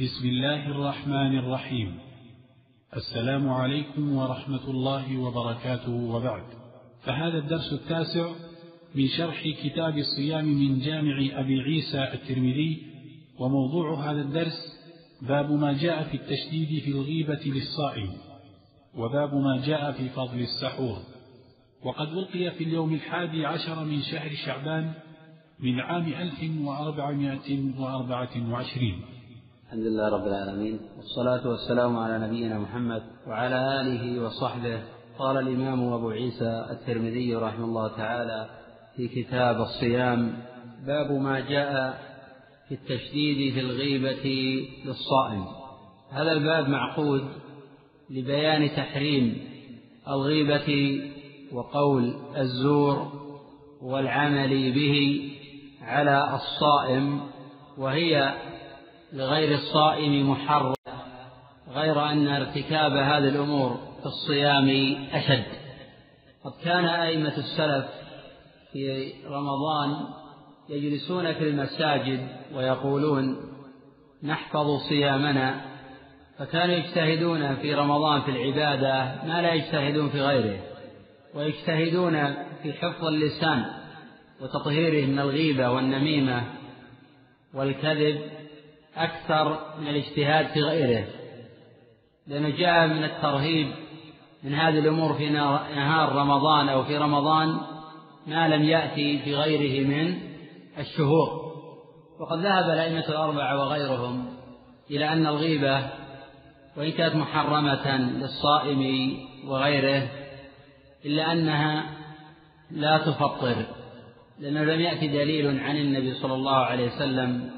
بسم الله الرحمن الرحيم. السلام عليكم ورحمة الله وبركاته وبعد. فهذا الدرس التاسع من شرح كتاب الصيام من جامع أبي عيسى الترمذي وموضوع هذا الدرس باب ما جاء في التشديد في الغيبة للصائم وباب ما جاء في فضل السحور. وقد ألقي في اليوم الحادي عشر من شهر شعبان من عام ألف وأربعمائة وأربعة وعشرين. الحمد لله رب العالمين والصلاة والسلام على نبينا محمد وعلى آله وصحبه. قال الإمام أبو عيسى الترمذي رحمه الله تعالى في كتاب الصيام باب ما جاء في التشديد في الغيبة للصائم. هذا الباب معقود لبيان تحريم الغيبة وقول الزور والعمل به على الصائم وهي لغير الصائم محرم غير أن ارتكاب هذه الأمور في الصيام أشد. قد كان أئمة السلف في رمضان يجلسون في المساجد ويقولون نحفظ صيامنا. فكانوا يجتهدون في رمضان في العبادة ما لا يجتهدون في غيره ويجتهدون في حفظ اللسان وتطهيره من الغيبة والنميمة والكذب. أكثر من الاجتهاد في غيره لأنه جاء من الترهيب من هذه الأمور في نهار رمضان أو في رمضان ما لم يأتي في غيره من الشهور. وقد ذهب الأئمة الأربعة وغيرهم إلى أن الغيبة وإن كانت محرمة للصائم وغيره إلا أنها لا تفطر لأنه لم يأتي دليل عن النبي صلى الله عليه وسلم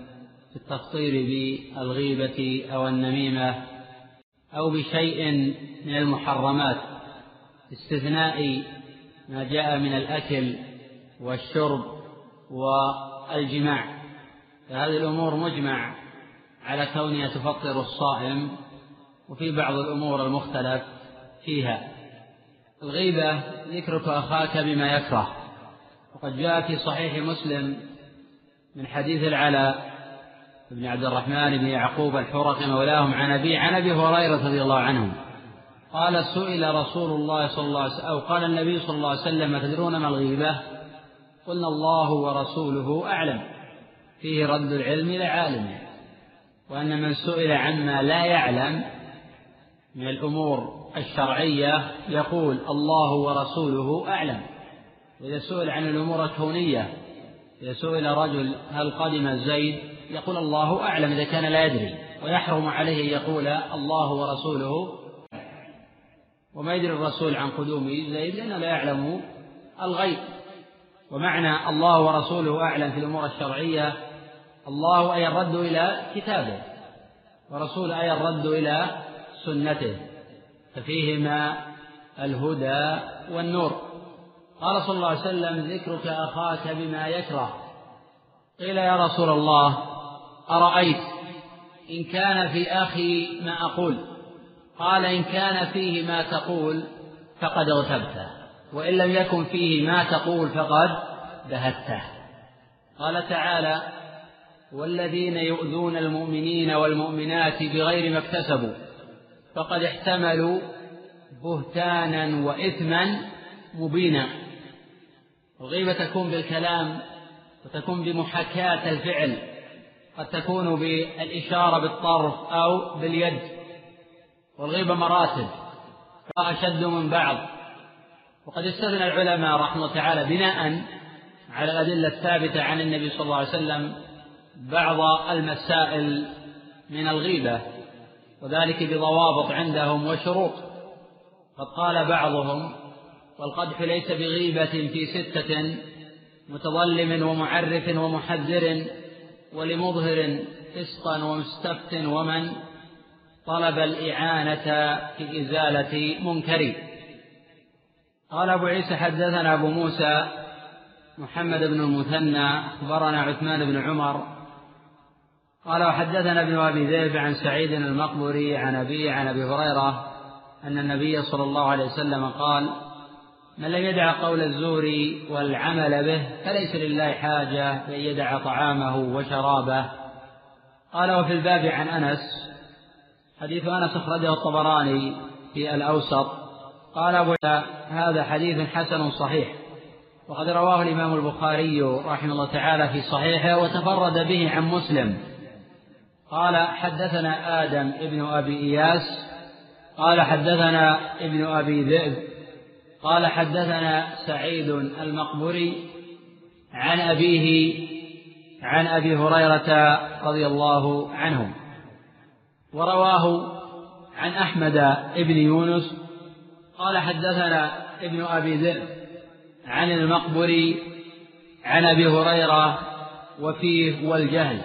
في بالغيبة أو النميمة أو بشيء من المحرمات استثناء ما جاء من الأكل والشرب والجماع. فهذه الأمور مجمع على كونها تفطر الصائم وفي بعض الأمور المختلف فيها. الغيبة ذكرك أخاك بما يكره. وقد جاء في صحيح مسلم من حديث العلاء بن عبد الرحمن بن يعقوب الحرقي مولاهم عن أبي عن أبي هريرة رضي الله عنه قال سئل رسول الله صلى الله عليه وسلم أو قال النبي صلى الله عليه وسلم تدرون ما الغيبة؟ قلنا الله ورسوله أعلم. فيه رد العلم إلى عالمه. وأن من سئل عما لا يعلم من الأمور الشرعية يقول الله ورسوله أعلم. وإذا سئل عن الأمور الكونية إذا سئل رجل هل قدم زيد يقول الله أعلم إذا كان لا يدري ويحرم عليه أن يقول الله ورسوله. وما يدري الرسول عن قدوم زيد لأنه لا يعلم الغيب. ومعنى الله ورسوله أعلم في الأمور الشرعية الله أي الرد إلى كتابه ورسول أي الرد إلى سنته ففيهما الهدى والنور. قال صلى الله عليه وسلم ذكرك أخاك بما يكره. قيل يا رسول الله أرأيت؟ إن كان في أخي ما أقول. قال إن كان فيه ما تقول فقد اغتبته وإن لم يكن فيه ما تقول فقد بهته. قال تعالى والذين يؤذون المؤمنين والمؤمنات بغير ما اكتسبوا فقد احتملوا بهتانا وإثما مبينا. الغيبة تكون بالكلام وتكون بمحاكاة الفعل. قد تكون بالإشارة بالطرف أو باليد والغيبة مراتب أشد من بعض. وقد استثنى العلماء رحمه الله تعالى بناء على الأدلة الثابتة عن النبي صلى الله عليه وسلم بعض المسائل من الغيبة وذلك بضوابط عندهم وشروط. قد قال بعضهم والقدح ليس بغيبة في ستة متظلم ومعرف ومحذر ولمظهر فسقا ومستفت ومن طلب الإعانة في إزالة منكر. قال أبو عيسى حدثنا أبو موسى محمد بن المثنى أخبرنا عثمان بن عمر. قال وحدثنا ابن أبي ذئب عن سعيد المقبري عن أبي عن أبي هريرة أن النبي صلى الله عليه وسلم قال من لم يدع قول الزور والعمل به فليس لله حاجة بأن يدع طعامه وشرابه. قال وفي الباب عن أنس حديث أنس أخرجه الطبراني في الأوسط. قال أبو هذا حديث حسن صحيح وقد رواه الإمام البخاري رحمه الله تعالى في صحيحه وتفرد به عن مسلم. قال حدثنا آدم ابن أبي إياس قال حدثنا ابن أبي ذئب قال حدثنا سعيد المقبري عن أبيه عن أبي هريرة رضي الله عنه ورواه عن أحمد ابن يونس قال حدثنا ابن أبي ذئب عن المقبري عن أبي هريرة وفيه والجهل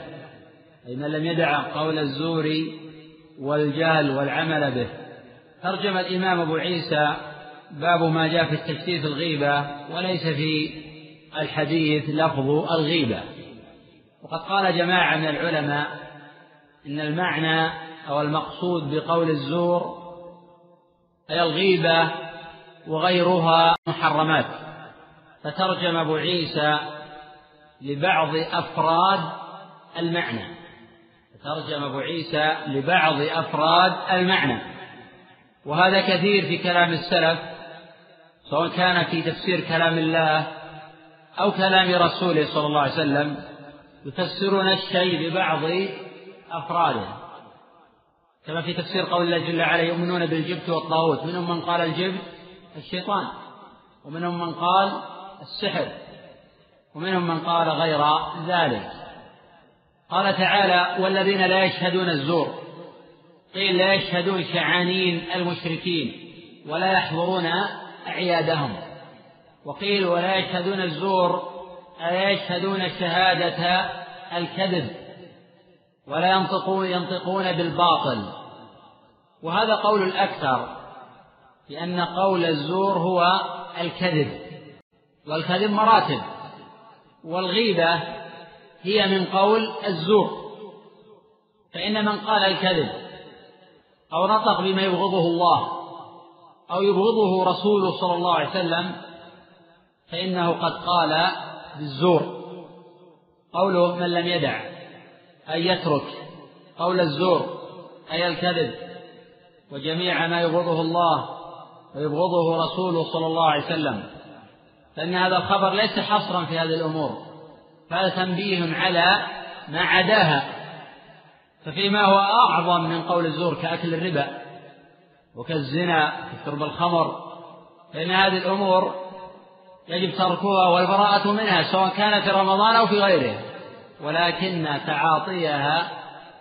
أي من لم يدع قول الزور والجهل والعمل به. ترجم الإمام أبو عيسى باب ما جاء في في الغيبة وليس في الحديث لفظ الغيبة. وقد قال جماعة من العلماء إن المعنى أو المقصود بقول الزور أي الغيبة وغيرها محرمات. فترجم أبو عيسى لبعض أفراد المعنى. ترجم أبو عيسى لبعض أفراد المعنى. وهذا كثير في كلام السلف سواء كان في تفسير كلام الله أو كلام رسوله صلى الله عليه وسلم يفسرون الشيء ببعض أفراده. كما في تفسير قول الله جل وعلا يؤمنون بالجبت والطاغوت. منهم من قال الجبت الشيطان ومنهم من قال السحر ومنهم من قال غير ذلك. قال تعالى والذين لا يشهدون الزور قيل لا يشهدون شعانين المشركين ولا يحضرون أعيادهم. وقيل ولا يشهدون الزور ألا يشهدون شهادة الكذب ولا ينطقون ينطقون بالباطل. وهذا قول الأكثر لأن قول الزور هو الكذب والكذب مراتب. والغيبة هي من قول الزور فإن من قال الكذب أو نطق بما يبغضه الله أو يبغضه رسوله صلى الله عليه وسلم فإنه قد قال بالزور. قوله من لم يدع أي يترك. قول الزور أي الكذب. وجميع ما يبغضه الله ويبغضه رسوله صلى الله عليه وسلم. فإن هذا الخبر ليس حصرا في هذه الأمور. فهذا تنبيه على ما عداها. ففيما هو أعظم من قول الزور كأكل الربا. وكالزنا كشرب الخمر فإن هذه الأمور يجب تركها والبراءة منها سواء كان في رمضان أو في غيره. ولكن تعاطيها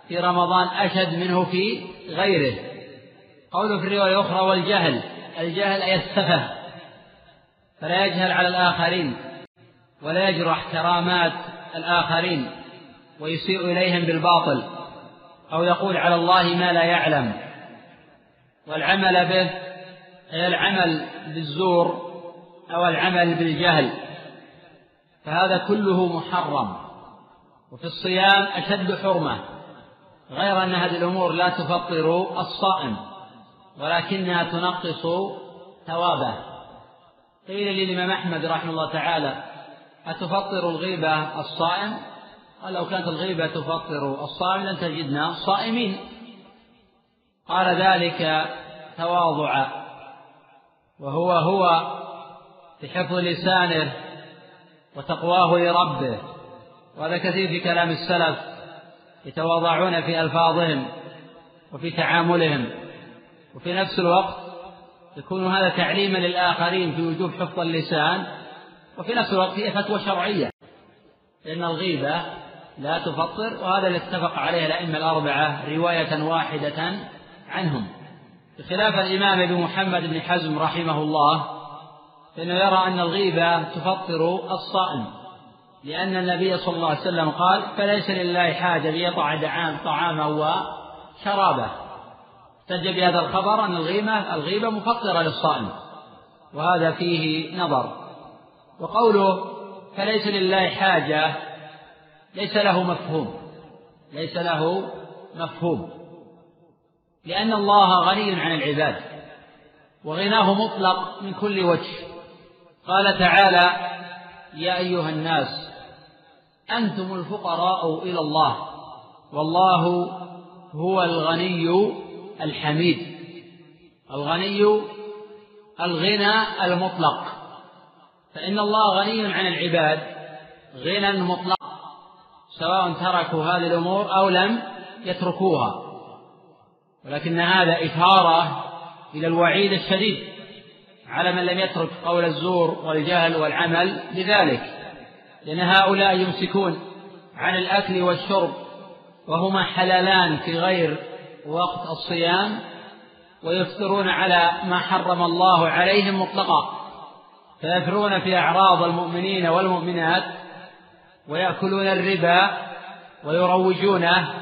في رمضان أشد منه في غيره. قوله في الرواية الأخرى والجهل الجهل أي السفه فلا يجهل على الآخرين ولا يجرح كرامات الآخرين ويسيء إليهم بالباطل أو يقول على الله ما لا يعلم. والعمل به أي العمل بالزور أو العمل بالجهل فهذا كله محرم. وفي الصيام أشد حرمة. غير أن هذه الأمور لا تفطر الصائم ولكنها تنقص ثوابه. قيل للإمام أحمد رحمه الله تعالى أتفطر الغيبة الصائم؟ قال لو كانت الغيبة تفطر الصائم لن تجدنا صائمين. قال ذلك تواضعا وهو هو بحفظ لسانه وتقواه لربه. وهذا كثير في كلام السلف يتواضعون في ألفاظهم وفي تعاملهم وفي نفس الوقت يكون هذا تعليما للآخرين في وجوب حفظ اللسان وفي نفس الوقت هي فتوى شرعية. لأن الغيبة لا تفطر وهذا اللي اتفق عليه الأئمة الأربعة رواية واحدة عنهم. بخلاف الإمام ابن محمد بن حزم رحمه الله فإنه يرى أن الغيبة تفطر الصائم لأن النبي صلى الله عليه وسلم قال فليس لله حاجة ليطع دعام طعاما وشرابه. احتج بهذا الخبر أن الغيبة الغيبة مفطرة للصائم وهذا فيه نظر. وقوله فليس لله حاجة ليس له مفهوم ليس له مفهوم. لأن الله غني عن العباد وغناه مطلق من كل وجه. قال تعالى يا أيها الناس أنتم الفقراء إلى الله والله هو الغني الحميد. الغني الغنى المطلق. فإن الله غني عن العباد غنى مطلق سواء تركوا هذه الأمور أو لم يتركوها. ولكن هذا إشارة إلى الوعيد الشديد على من لم يترك قول الزور والجهل والعمل بذلك لأن هؤلاء يمسكون عن الأكل والشرب وهما حلالان في غير وقت الصيام ويفطرون على ما حرم الله عليهم مطلقا. فيفرون في أعراض المؤمنين والمؤمنات ويأكلون الربا ويروجونه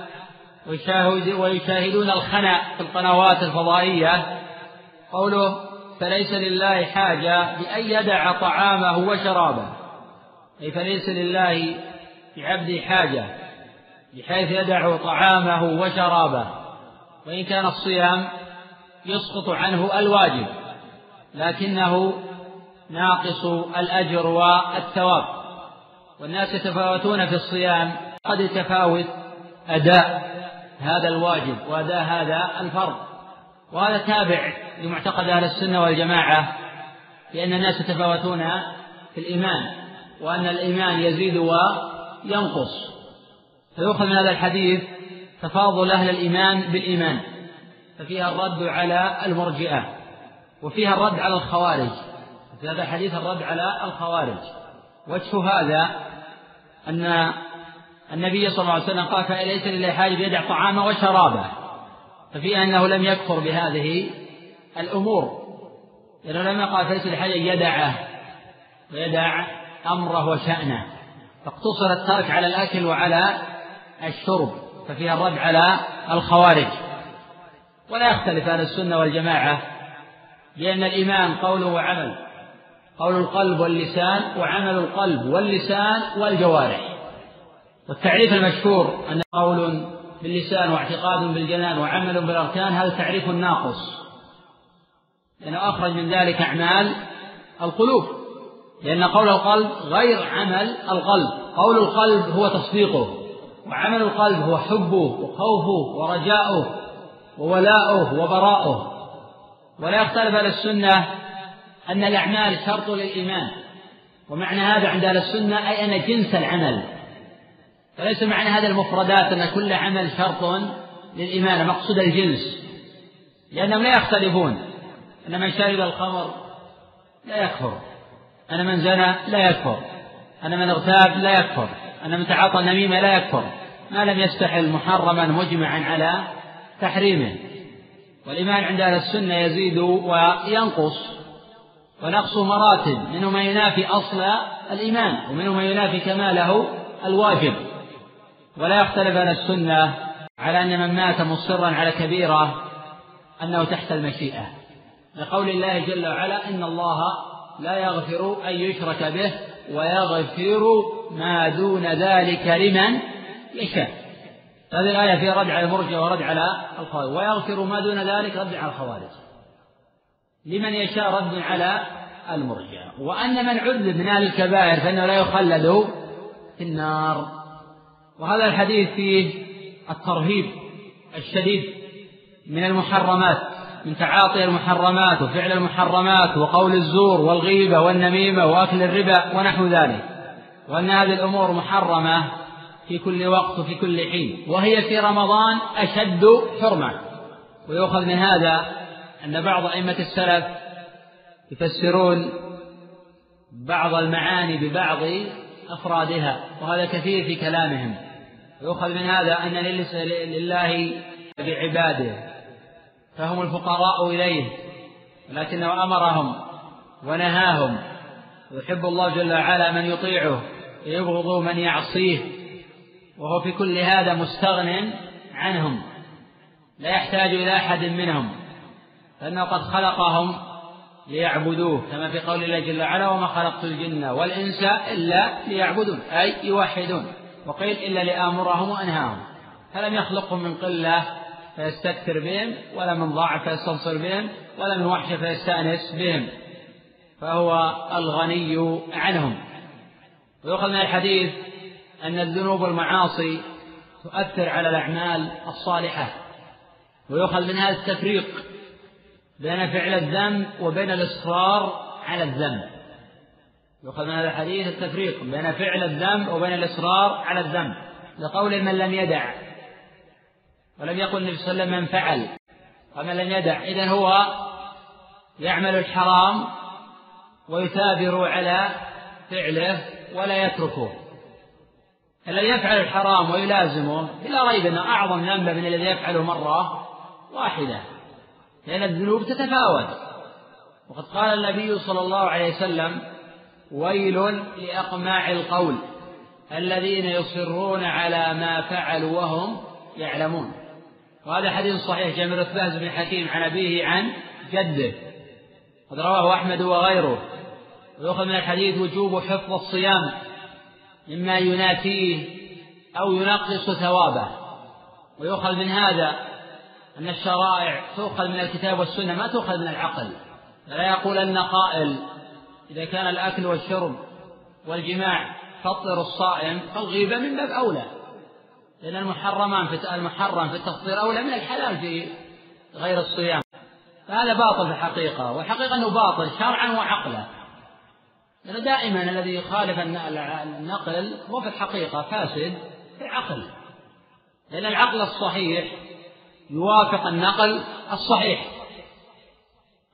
ويشاهدون الخنا في القنوات الفضائية. قوله فليس لله حاجة بأن يدع طعامه وشرابه. أي فليس لله بعبده حاجة بحيث يدع طعامه وشرابه. وإن كان الصيام يسقط عنه الواجب لكنه ناقص الأجر والثواب. والناس يتفاوتون في الصيام قد يتفاوت أداء هذا الواجب وأداء هذا الفرض. وهذا تابع لمعتقد أهل السنة والجماعة لأن الناس يتفاوتون في الإيمان وأن الإيمان يزيد وينقص. فيؤخذ من هذا الحديث تفاضل أهل الإيمان بالإيمان ففيها الرد على المرجئة وفيها الرد على الخوارج. في هذا الحديث الرد على الخوارج. وجه هذا أن النبي صلى الله عليه وسلم قال فليس لله حاجة يدع طعامه وشرابه ففي أنه لم يكفر بهذه الأمور. لأنه لم يقال فليس لحاجة يدعه ويدع أمره وشأنه. فاقتصر الترك على الأكل وعلى الشرب ففيها الرد على الخوارج. ولا يختلف أهل السنة والجماعة بأن الإيمان قول وعمل قول القلب واللسان وعمل القلب واللسان والجوارح. والتعريف المشهور أن قول باللسان واعتقاد بالجنان وعمل بالأركان هذا تعريف ناقص. لأنه أخرج من ذلك أعمال القلوب. لأن قول القلب غير عمل القلب. قول القلب هو تصديقه وعمل القلب هو حبه وخوفه ورجاؤه وولاؤه وبراؤه. ولا يختلف أهل السنة أن الأعمال شرط للإيمان. ومعنى هذا عند أهل السنة أي أن جنس العمل فليس معنى هذا المفردات أن كل عمل شرط للإيمان مقصود الجنس. لأنهم لا يختلفون. أن من شرب الخمر لا يكفر. أن من زنى لا يكفر. أن من اغتاب لا يكفر. أن من تعاطى النميمة لا يكفر. ما لم يستحل محرما مجمعا على تحريمه. والإيمان عند أهل السنة يزيد وينقص. ونقص مراتب. منه ما ينافي أصل الإيمان ومنه ما ينافي كماله الواجب. ولا يختلف أهل السنة على أن من مات مصرا على كبيرة أنه تحت المشيئة. لقول الله جل وعلا إن الله لا يغفر أن يشرك به ويغفر ما دون ذلك لمن يشاء. هذه الآية فيها رد على المرجع ورد على الخوارج. ويغفر ما دون ذلك رد على الخوارج. لمن يشاء رد على المرجع. وأن من عذب من أهل الكبائر فإنه لا يخلد في النار. وهذا الحديث فيه الترهيب الشديد من المحرمات من تعاطي المحرمات وفعل المحرمات وقول الزور والغيبة والنميمة وأكل الربا ونحو ذلك. وأن هذه الأمور محرمة في كل وقت وفي كل حين وهي في رمضان أشد حرمة. ويؤخذ من هذا أن بعض أئمة السلف يفسرون بعض المعاني ببعض أفرادها وهذا كثير في كلامهم. ويؤخذ من هذا أن لله بعباده فهم الفقراء إليه ولكنه أمرهم ونهاهم. ويحب الله جل وعلا من يطيعه ويبغض من يعصيه وهو في كل هذا مستغن عنهم لا يحتاج إلى أحد منهم فإنه قد خلقهم ليعبدوه كما في قول الله جل وعلا وما خلقت الجن والإنس إلا ليعبدون أي يوحدون. وقيل إلا لآمرهم وأنهاهم. فلم يخلقهم من قلة فيستكثر بهم ولا من ضعف فيستنصر بهم ولا من وحش فيستأنس بهم. فهو الغني عنهم. ويؤخذ من الحديث أن الذنوب والمعاصي تؤثر على الأعمال الصالحة. ويؤخذ من هذا التفريق بين فعل الذنب وبين الإصرار على الذنب. يؤخذ من هذا الحديث التفريق بين فعل الذنب وبين الإصرار على الذنب لقول من لم يدع ولم يقل النبي صلى الله عليه وسلم من فعل ومن لم يدع. إذا هو يعمل الحرام ويثابر على فعله ولا يتركه. الذي يفعل الحرام ويلازمه بلا ريب أنه أعظم ذنبا من الذي يفعله مرة واحدة لأن الذنوب تتفاوت. وقد قال النبي صلى الله عليه وسلم ويل لأقماع القول الذين يصرون على ما فعلوا وهم يعلمون. وهذا حديث صحيح جابر بن بن حكيم عن أبيه عن جده. قد رواه أحمد وغيره. ويؤخذ من الحديث وجوب حفظ الصيام مما ينافيه أو ينقص ثوابه. ويؤخذ من هذا أن الشرائع تؤخذ من الكتاب والسنة ما تؤخذ من العقل. فلا يقول أن قائل إذا كان الأكل والشرب والجماع تفطر الصائم فالغيبة من باب أولى. لأن المحرمان في المحرم في التفطير أولى من الحلال في غير الصيام. فهذا باطل في الحقيقة والحقيقة أنه باطل شرعا وعقلا. لأن دائما الذي يخالف النقل هو في الحقيقة فاسد في العقل لأن العقل الصحيح يوافق النقل الصحيح.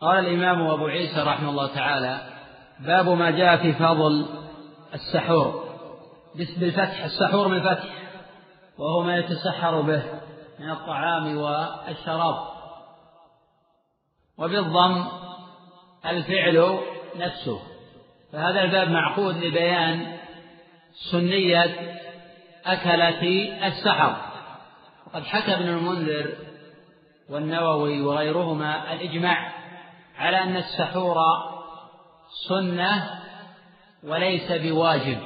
قال الإمام أبو عيسى رحمه الله تعالى باب ما جاء في فضل السحور. بالفتح السحور من فتح وهو ما يتسحر به من الطعام والشراب. وبالضم الفعل نفسه. فهذا الباب معقود لبيان سنية أكلة السحر. وقد حكى ابن المنذر والنووي وغيرهما الإجماع على أن السحور سنة وليس بواجب.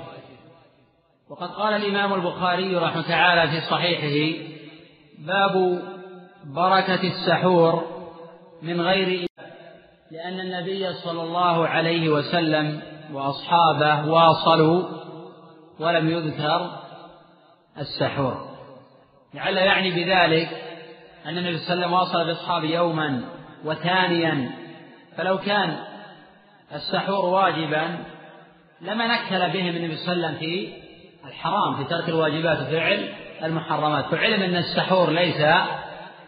وقد قال الإمام البخاري رحمه تعالى في صحيحه باب بركة السحور من غير لأن النبي صلى الله عليه وسلم وأصحابه واصلوا ولم يذكر السحور. لعل يعني بذلك أن النبي صلى الله عليه وسلم واصل بأصحابه يوما وثانيا فلو كان السحور واجبا لما نكل بهم النبي صلى الله عليه وسلم في الحرام في ترك الواجبات وفعل المحرمات. فعلم أن السحور ليس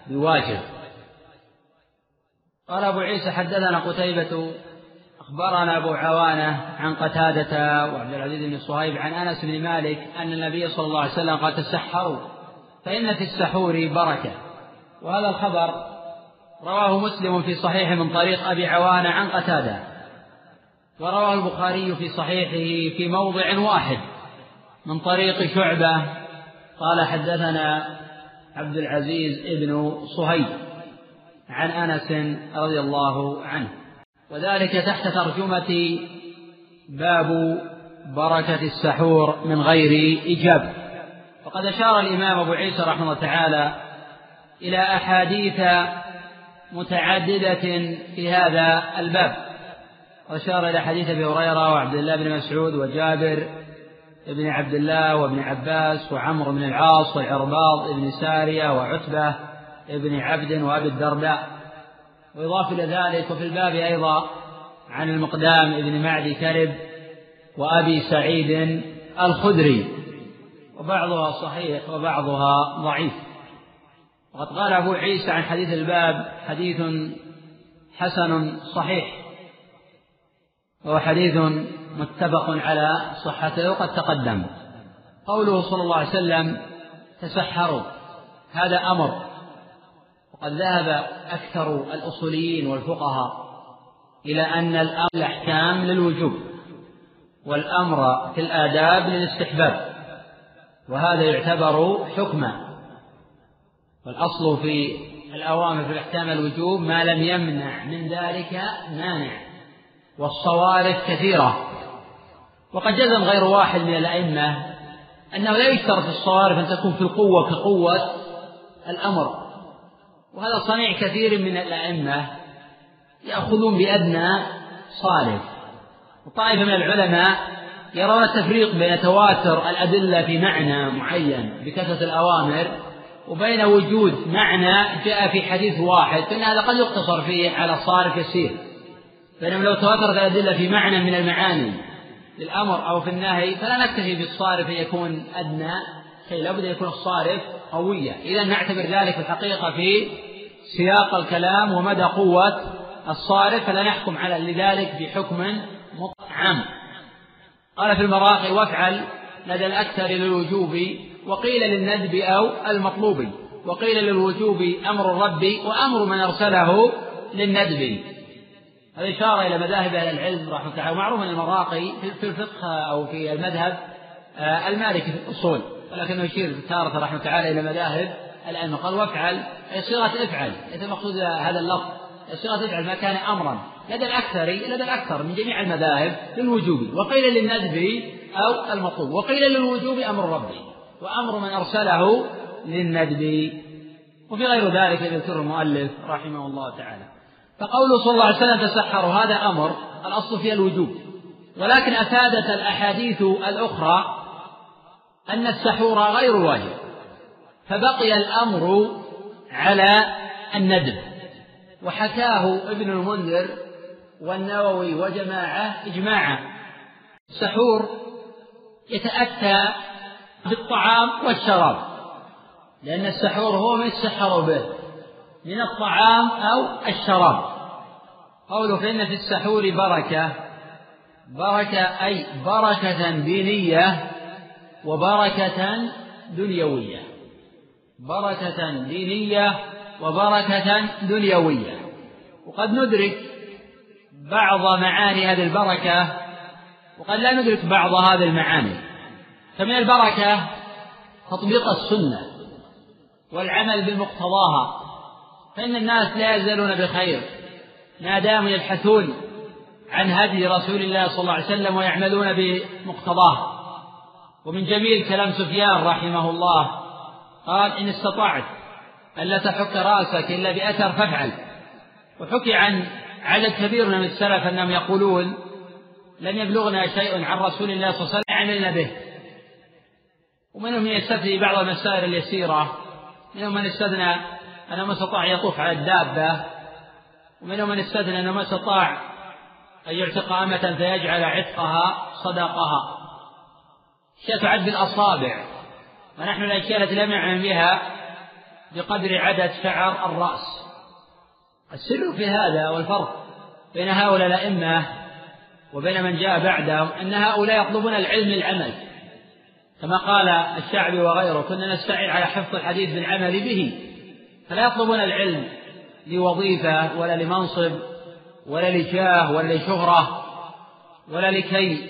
بواجب. قال أبو عيسى حدثنا قتيبة أخبرنا أبو عوانة عن قتادة وعبد العزيز بن صهيب عن أنس بن مالك أن النبي صلى الله عليه وسلم قال تسحروا فإن في السحور بركة. وهذا الخبر رواه مسلم في صحيح من طريق أبي عوانة عن قتادة. ورواه البخاري في صحيحه في موضع واحد. من طريق شعبة قال حدثنا عبد العزيز ابن صهيب عن أنس رضي الله عنه. وذلك تحت ترجمة باب بركة السحور من غير إجابة. وقد أشار الإمام أبو عيسى رحمه الله تعالى إلى أحاديث متعددة في هذا الباب. وأشار إلى حديث أبي هريرة وعبد الله بن مسعود وجابر بن عبد الله وابن عباس وعمرو بن العاص والعرباض بن سارية وعتبة بن عبد وأبي الدرداء. ويضاف إلى ذلك وفي الباب أيضا عن المقدام بن معدي كرب وأبي سعيد الخدري. وبعضها صحيح وبعضها ضعيف. وقد قال أبو عيسى عن حديث الباب حديث حسن صحيح. وهو حديث متفق على صحته وقد تقدم. قوله صلى الله عليه وسلم تسحروا. هذا أمر. وقد ذهب أكثر الأصوليين والفقهاء إلى أن الأحكام للوجوب والأمر في الآداب للاستحباب وهذا يعتبر حكما. والأصل في الأوامر في الأحكام الوجوب ما لم يمنع من ذلك مانع. والصوارف كثيرة. وقد جزم غير واحد من الأئمة أنه لا يشترط في الصوارف أن تكون في القوة كقوة الأمر. وهذا صنيع كثير من الأئمة يأخذون بأدنى صارف. وطائفة من العلماء يرون التفريق بين تواتر الأدلة في معنى معين بكثرة الأوامر وبين وجود معنى جاء في حديث واحد فإن هذا قد يقتصر فيه على صارف يسير. بينما لو تواترت الأدلة في معنى من المعاني للأمر أو في النهي فلا نكتفي بالصارف أن يكون أدنى شيء لابد أن يكون الصارف قوية. إذا نعتبر ذلك في الحقيقة في سياق الكلام ومدى قوة الصارف فلا نحكم على لذلك بحكم عام قال في المراقي وافعل لدى الأكثر للوجوب وقيل للندب أو المطلوب. وقيل للوجوب أمر الرب وأمر من أرسله للندب. هذا إشارة إلى مذاهب أهل العلم رحمة الله تعالى ومعروف أن المراقي في الفقه أو في المذهب آه، المالكي في الأصول ولكنه يشير تارة رحمة الله تعالى إلى مذاهب العلم. قال وافعل. صيغة افعل. ليس المقصود هذا اللفظ. صيغة افعل ما كان أمرا. لدى الأكثر لدى الأكثر من جميع المذاهب للوجوب. وقيل للندب أو المطلوب. وقيل للوجوب أمر ربي. وأمر من أرسله للندب. وفي غير ذلك يذكر المؤلف رحمه الله تعالى. فقوله صلى الله عليه وسلم تسحروا هذا أمر الأصل فيه الوجوب. ولكن أفادت الأحاديث الأخرى أن السحور غير واجب فبقي الأمر على الندب وحكاه ابن المنذر والنووي وجماعة إجماعا. السحور يتأتى بالطعام والشراب لأن السحور هو ما يتسحر به. من الطعام أو الشراب. قوله فإن في السحور بركة. بركة أي بركة دينية وبركة دنيوية. بركة دينية وبركة دنيوية. وقد ندرك بعض معاني هذه البركة. وقد لا ندرك بعض هذه المعاني. فمن البركة تطبيق السنة والعمل بمقتضاها فإن الناس لا يزالون بخير ما داموا يبحثون عن هدي رسول الله صلى الله عليه وسلم ويعملون بمقتضاه. ومن جميل كلام سفيان رحمه الله قال إن استطعت ألا تحك رأسك إلا بأثر فافعل. وحكي عن عدد كبير من السلف أنهم يقولون لم يبلغنا شيء عن رسول الله صلى الله عليه وسلم عملنا به. ومنهم من يستثني بعض المسائل اليسيرة منهم من استثنى أنه ما أستطاع يطوف على الدابة ومنهم من استثنى أنه ما أستطاع أن يعتق أمة فيجعل عتقها صدقها. أشياء تعد بالأصابع ونحن الأشياء التي لم نعلم بها بقدر عدد شعر الرأس. السر في هذا والفرق بين هؤلاء الأئمة وبين من جاء بعدهم أن هؤلاء يطلبون العلم للعمل. كما قال الشعبي وغيره كنا نستعين على حفظ الحديث بالعمل به. فلا يطلبون العلم لوظيفة ولا لمنصب ولا لجاه ولا لشهرة ولا لكي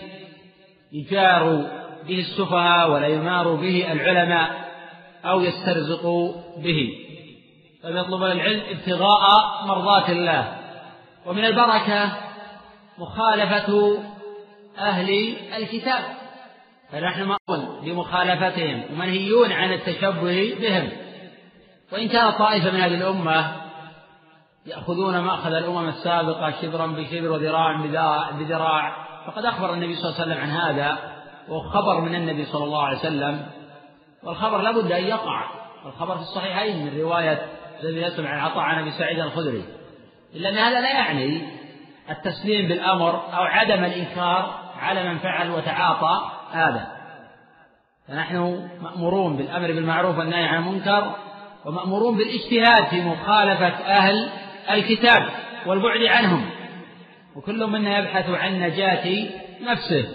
يجاروا به السفهاء ولا يمار به العلماء أو يسترزقوا به. بل يطلبون العلم ابتغاء مرضات الله. ومن البركة مخالفة أهل الكتاب. فنحن مأمون بمخالفتهم ومنهيون عن التشبه بهم. وإن كانت طائفة من هذه الأمة يأخذون مأخذ الأمم السابقة شبرا بشبر وذراع بذراع فقد أخبر النبي صلى الله عليه وسلم عن هذا وهو خبر من النبي صلى الله عليه وسلم. والخبر لابد أن يقع. الخبر في الصحيحين من رواية الذي يسمع عن عطاء عن أبي سعيد الخدري. إلا أن هذا لا يعني التسليم بالأمر أو عدم الإنكار على من فعل وتعاطى هذا. فنحن مأمورون بالأمر بالمعروف والنهي عن المنكر. ومأمورون بالاجتهاد في مخالفة أهل الكتاب والبعد عنهم. وكل منا يبحث عن نجاة نفسه.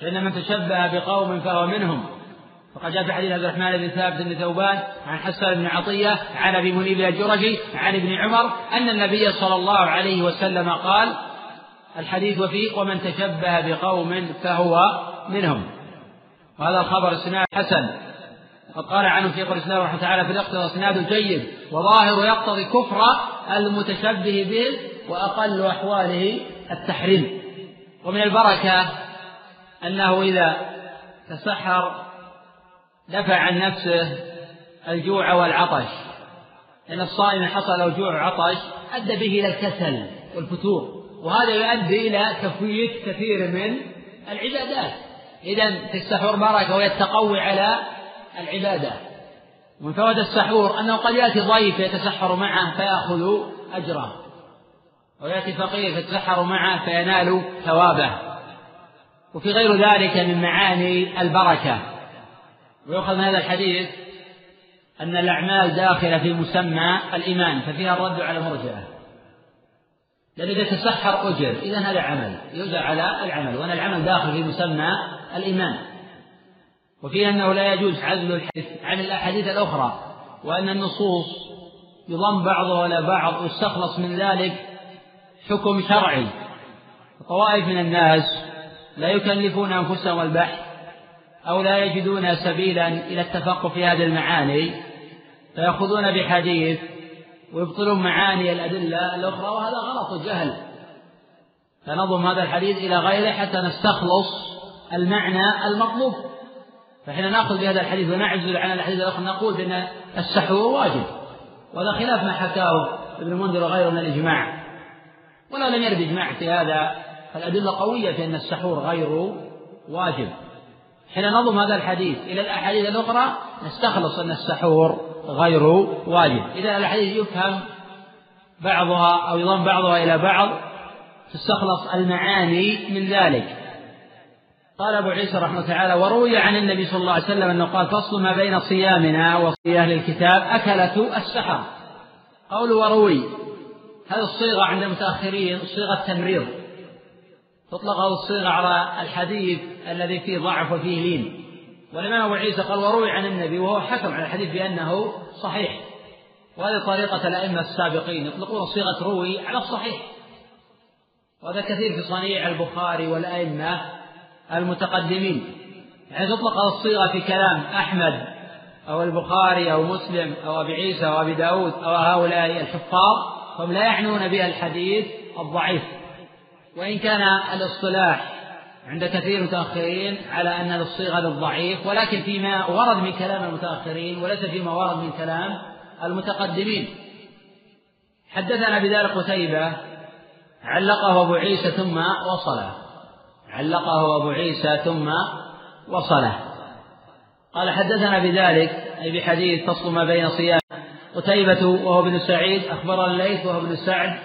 فإن من تشبه بقوم فهو منهم. وقد جاء في حديث عبد الرحمن بن ثابت بن ثوبان عن حسان بن عطية عن أبي منيب الجرجي عن ابن عمر أن النبي صلى الله عليه وسلم قال الحديث وفيه ومن تشبه بقوم فهو منهم. وهذا الخبر اسناد حسن. وقد قال عنه شيخ الإسلام رحمه تعالى في الاقتضاء اسناد جيد وظاهر يقتضي كفر المتشبه به وأقل أحواله التحريم. ومن البركة أنه إذا تسحر دفع عن نفسه الجوع والعطش لأن الصائم حصل له جوع وعطش أدى به إلى الكسل والفتور وهذا يؤدي إلى تفويت كثير من العبادات. في السحور بركة ويتقوي على العبادة. ومن فوائد السحور أنه قد يأتي ضيف يتسحر معه فيأخذ أجره. ويأتي فقير فيتسحر معه فينال ثوابه. وفي غير ذلك من معاني البركة. ويؤخذ من هذا الحديث أن الأعمال داخلة في مسمى الإيمان ففيها الرد على المرجئة. لأن إذا تسحر أجر إذا هذا عمل يوزع على العمل. وأن العمل داخل في مسمى الإيمان. وفي أنه لا يجوز عزل الحديث عن الأحاديث الأخرى وأن النصوص يضم بعضها إلى بعض ويستخلص من ذلك حكم شرعي. طوائف من الناس لا يكلفون أنفسهم البحث أو لا يجدون سبيلا إلى التفقه في هذه المعاني فيأخذون بحديث ويبطلون معاني الأدلة الأخرى وهذا غلط وجهل فنضم هذا الحديث إلى غيره حتى نستخلص المعنى المطلوب. فحين نأخذ بهذا الحديث ونعزل عن الحديث الآخر نقول بأن السحور واجب وهذا خلاف ما حكاه ابن المنذر وغيره من الإجماع. ولا لم يرد إجماع في هذا فالأدلة قوية في ان السحور غير واجب. حين نضم هذا الحديث إلى الأحاديث الأخرى نستخلص أن السحور غير واجب. إذا الأحاديث يفهم بعضها أو يضم بعضها إلى بعض تستخلص المعاني من ذلك. قال أبو عيسى رحمه الله تعالى وروي عن النبي صلى الله عليه وسلم أنه قال فصل ما بين صيامنا وصيام أهل الكتاب أكلة السحر. قول وروي هذه الصيغة عند المتأخرين صيغة تمريض. تطلق هذه الصيغة على الحديث الذي فيه ضعف وفيه لين. والإمام أبو عيسى قال وروي عن النبي وهو حكم على الحديث بأنه صحيح. وهذه طريقة الأئمة السابقين يطلقون صيغة روي على الصحيح. وهذا كثير في صنيع البخاري والأئمة. المتقدمين. يعني تطلق الصيغة في كلام أحمد أو البخاري أو مسلم أو أبي عيسى أو أبي داود أو هؤلاء الحفاظ هم لا يعنون بها الحديث الضعيف. وإن كان الاصطلاح عند كثير المتأخرين على أن الصيغة للضعيف ولكن فيما ورد من كلام المتأخرين وليس فيما ورد من كلام المتقدمين. حدثنا بذلك قتيبة علقه أبو عيسى ثم وصله. علقه أبو عيسى ثم وصله. قال حدثنا بذلك أي بحديث فصل ما بين صيام قتيبة وهو ابن سعيد أخبرنا الليث وهو ابن سعد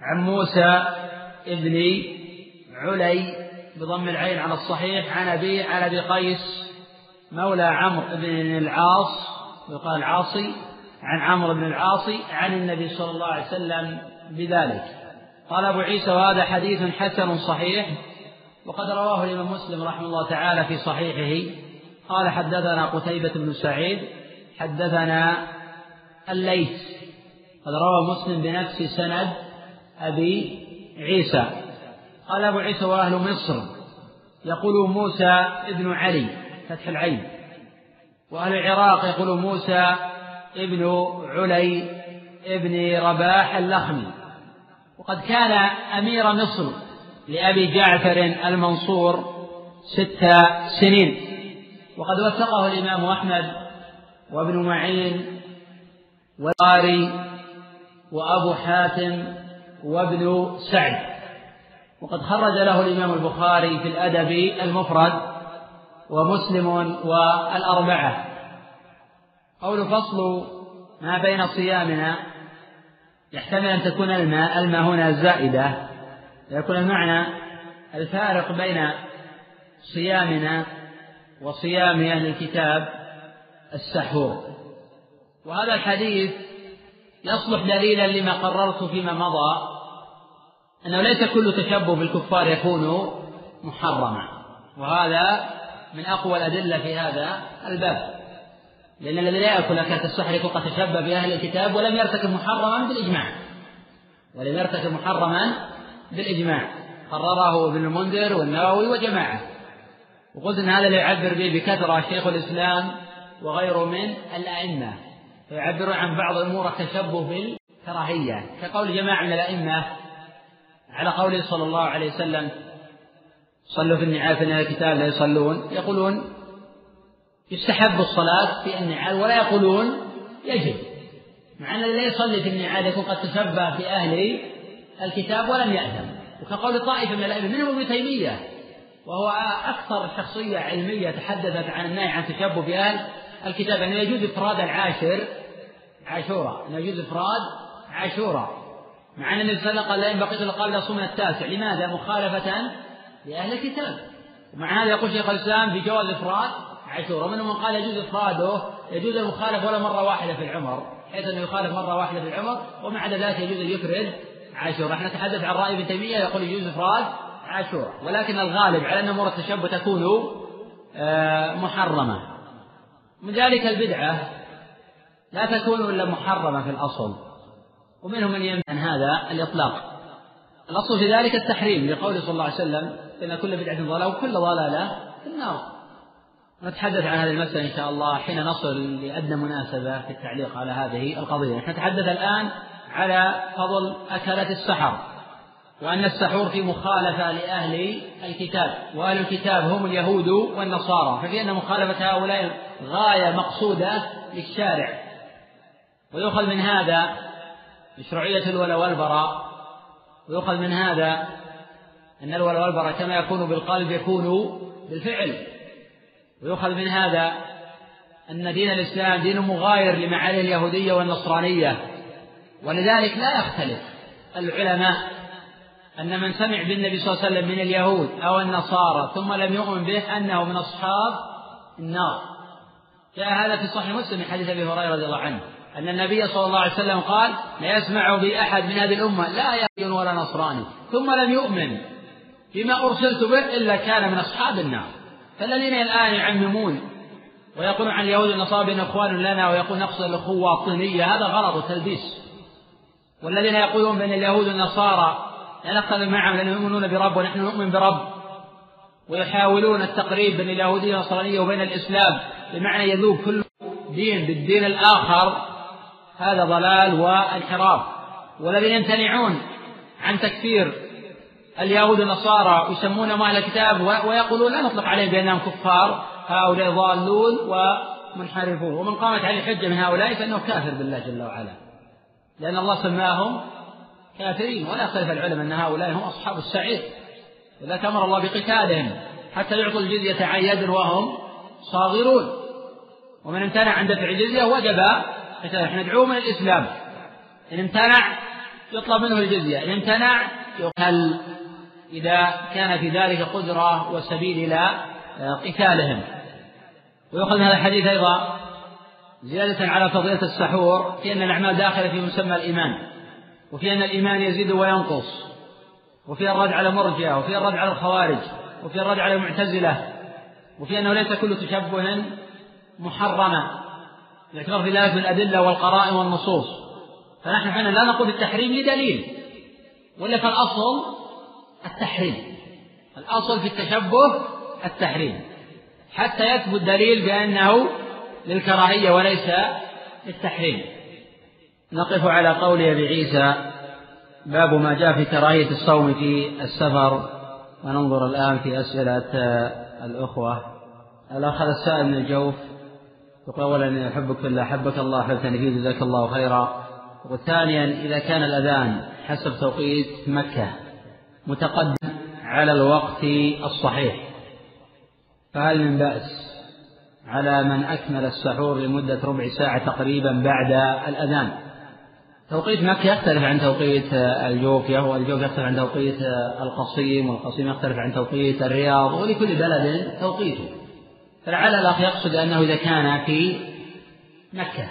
عن موسى ابن علي بضم العين على الصحيح عن أبي عن أبي قيس مولى عمرو بن العاص يقال العاصي عن عمرو بن العاصي عن النبي صلى الله عليه وسلم بذلك. قال أبو عيسى وهذا حديث حسن صحيح وقد رواه الإمام مسلم رحمه الله تعالى في صحيحه. قال حدثنا قتيبة بن سعيد حدثنا الليث. قد روى مسلم بنفس سند أبي عيسى. قال أبو عيسى وأهل مصر. يقول موسى ابن علي فتح العين. وأهل العراق يقول موسى ابن علي ابن رباح اللخمي. وقد كان أمير مصر لأبي جعفر المنصور ست سنين. وقد وثقه الإمام أحمد وابن معين والقاري وأبو حاتم وابن سعد. وقد خرج له الإمام البخاري في الأدب المفرد ومسلم والأربعة. قول فصل ما بين صيامنا يحتمل أن تكون الماء الماء هنا زائدة. يكون المعنى الفارق بين صيامنا وصيام أهل الكتاب السحور. وهذا الحديث يصلح دليلا لما قررت فيما مضى أنه ليس كل تشبه بالكفار يكون محرما. وهذا من أقوى الأدلة في هذا الباب. لأن الذي لا يأكل أكلة السحر يكون قد تشبه بأهل الكتاب ولم يرتكب محرما بالإجماع. ولم يرتكب محرما بالإجماع. قرره ابن المنذر والنووي وجماعة. وقلت أن هذا لا يعبر به بكثرة شيخ الإسلام وغيره من الأئمة. فيعبرون عن بعض الأمور التشبه بالكراهية. كقول جماعة من الأئمة على قوله صلى الله عليه وسلم صلوا في النعال فإن الكتاب لا يصلون. يقولون يستحب الصلاة في النعال ولا يقولون يجب. مع أن الذي لا يصلي في النعال يكون قد تشبه في أهل الكتاب ولم يأثم وكقول طائفة من الأئمة منهم ابن تيمية وهو أكثر شخصية علمية تحدثت عن النهي عن تشبه بأهل الكتاب أنه يجوز إفراد العاشر عاشوراء أنه يجوز إفراد عاشوراء مع أن النبي صلى الله عليه وسلم قال لئن بقيت القابل أصوم التاسع. لماذا؟ مخالفة لأهل الكتاب. ومع هذا يقول شيخ الإسلام في جواز إفراد عاشوراء ومنهم من قال يجوز إفراده يجوز المخالفة ولا مرة واحدة في العمر. حيث أنه يخالف مرة واحدة في العمر ومع ذلك يجوز أن يفرد عاشوراء. إحنا نتحدث عن رأي ابن تيمية يقول يجوز إفراد عاشوراء. ولكن الغالب على أن أمور التشبه تكون آه، محرمة. من ذلك البدعة لا تكون إلا محرمة في الأصل. ومنهم من يمنع عن هذا الإطلاق. الأصل في ذلك التحريم لقوله صلى الله عليه وسلم إن كل بدعة ضلالة وكل ضلالة في النار. نتحدث عن هذه المسألة إن شاء الله حين نصل لأدنى مناسبة في التعليق على هذه القضية. نحن نتحدث الآن على فضل أكلة السحر وأن السحور في مخالفة لأهل الكتاب وأهل الكتاب هم اليهود والنصارى ففي أن مخالفة هؤلاء غاية مقصودة للشارع. ويؤخذ من هذا مشروعية الولاء والبراء ويؤخذ من هذا أن الولاء والبراء كما يكون بالقلب يكون بالفعل. ويؤخذ من هذا أن دين الإسلام دين مغاير عليه اليهودية والنصرانية. ولذلك لا يختلف العلماء أن من سمع بالنبي صلى الله عليه وسلم من اليهود أو النصارى ثم لم يؤمن به أنه من أصحاب النار. جاء هذا في صحيح مسلم من حديث أبي هريرة رضي الله عنه أن النبي صلى الله عليه وسلم قال لا يسمع بي أحد من هذه الأمة لا يهودي ولا نصراني. ثم لم يؤمن بما أرسلت به إلا كان من أصحاب النار. فالذين الآن يعممون ويقولون عن اليهود والنصارى بأن إخوان لنا ويقول نقصد الأخوة الطينية هذا غلط وتلبيس. والذين يقولون بأن اليهود والنصارى لا نختلف معهم لأنهم يؤمنون برب ونحن نؤمن برب. ويحاولون التقريب بين اليهودية والنصرانية وبين الإسلام بمعنى يذوب كل دين بالدين الآخر. هذا ضلال وانحراف. والذين يمتنعون عن تكفير اليهود والنصارى يسمونهم أهل الكتاب ويقولون لا نطلق عليهم بأنهم كفار. هؤلاء ضالون ومنحرفون. ومن قامت عليه حجة من هؤلاء فإنه كافر بالله جل وعلا. لأن الله سماهم كافرين ولا يختلف العلم أن هؤلاء هم أصحاب السعير. لذلك أمر الله بقتالهم حتى يعطوا الجزية عن يد وهم صاغرون. ومن امتنع عن دفع الجزية وجب قتاله. ندعوه من الإسلام. إن امتنع يطلب منه الجزية. إن امتنع يقتل إذا كان في ذلك قدرة وسبيل إلى قتالهم. ويؤخذ من هذا الحديث أيضا زيادة على فضيلة السحور في أن الأعمال داخلة في مسمى الإيمان وفي أن الإيمان يزيد وينقص وفي الرد على المرجئة وفي الرد على الخوارج وفي الرد على المعتزلة وفي أنه ليس كل تشبه محرما الاعتبار في ذلك بالأدلة والقرائن والنصوص. فنحن حين لا نقول بالتحريم لدليل ولا فالأصل التحريم الأصل في التشبه التحريم حتى يثبت دليل بأنه للكراهية وليس للتحريم. نقف على قول أبي عيسى باب ما جاء في كراهية الصوم في السفر. وننظر الآن في أسئلة الأخوة. الأخ السائل من الجوف؟ يقول أولا أحبك في الله أحبك الله أحببتني فيه جزاك الله خيرا؟ وثانيا إذا كان الأذان حسب توقيت مكة متقدم على الوقت الصحيح فهل من بأس على من أكمل السحور لمدة ربع ساعة تقريبا بعد الأذان. توقيت مكة يختلف عن توقيت الجوفية والجوف يختلف عن توقيت القصيم والقصيم يختلف عن توقيت الرياض ولكل بلد توقيته. فلعل الأخ يقصد أنه إذا كان في مكة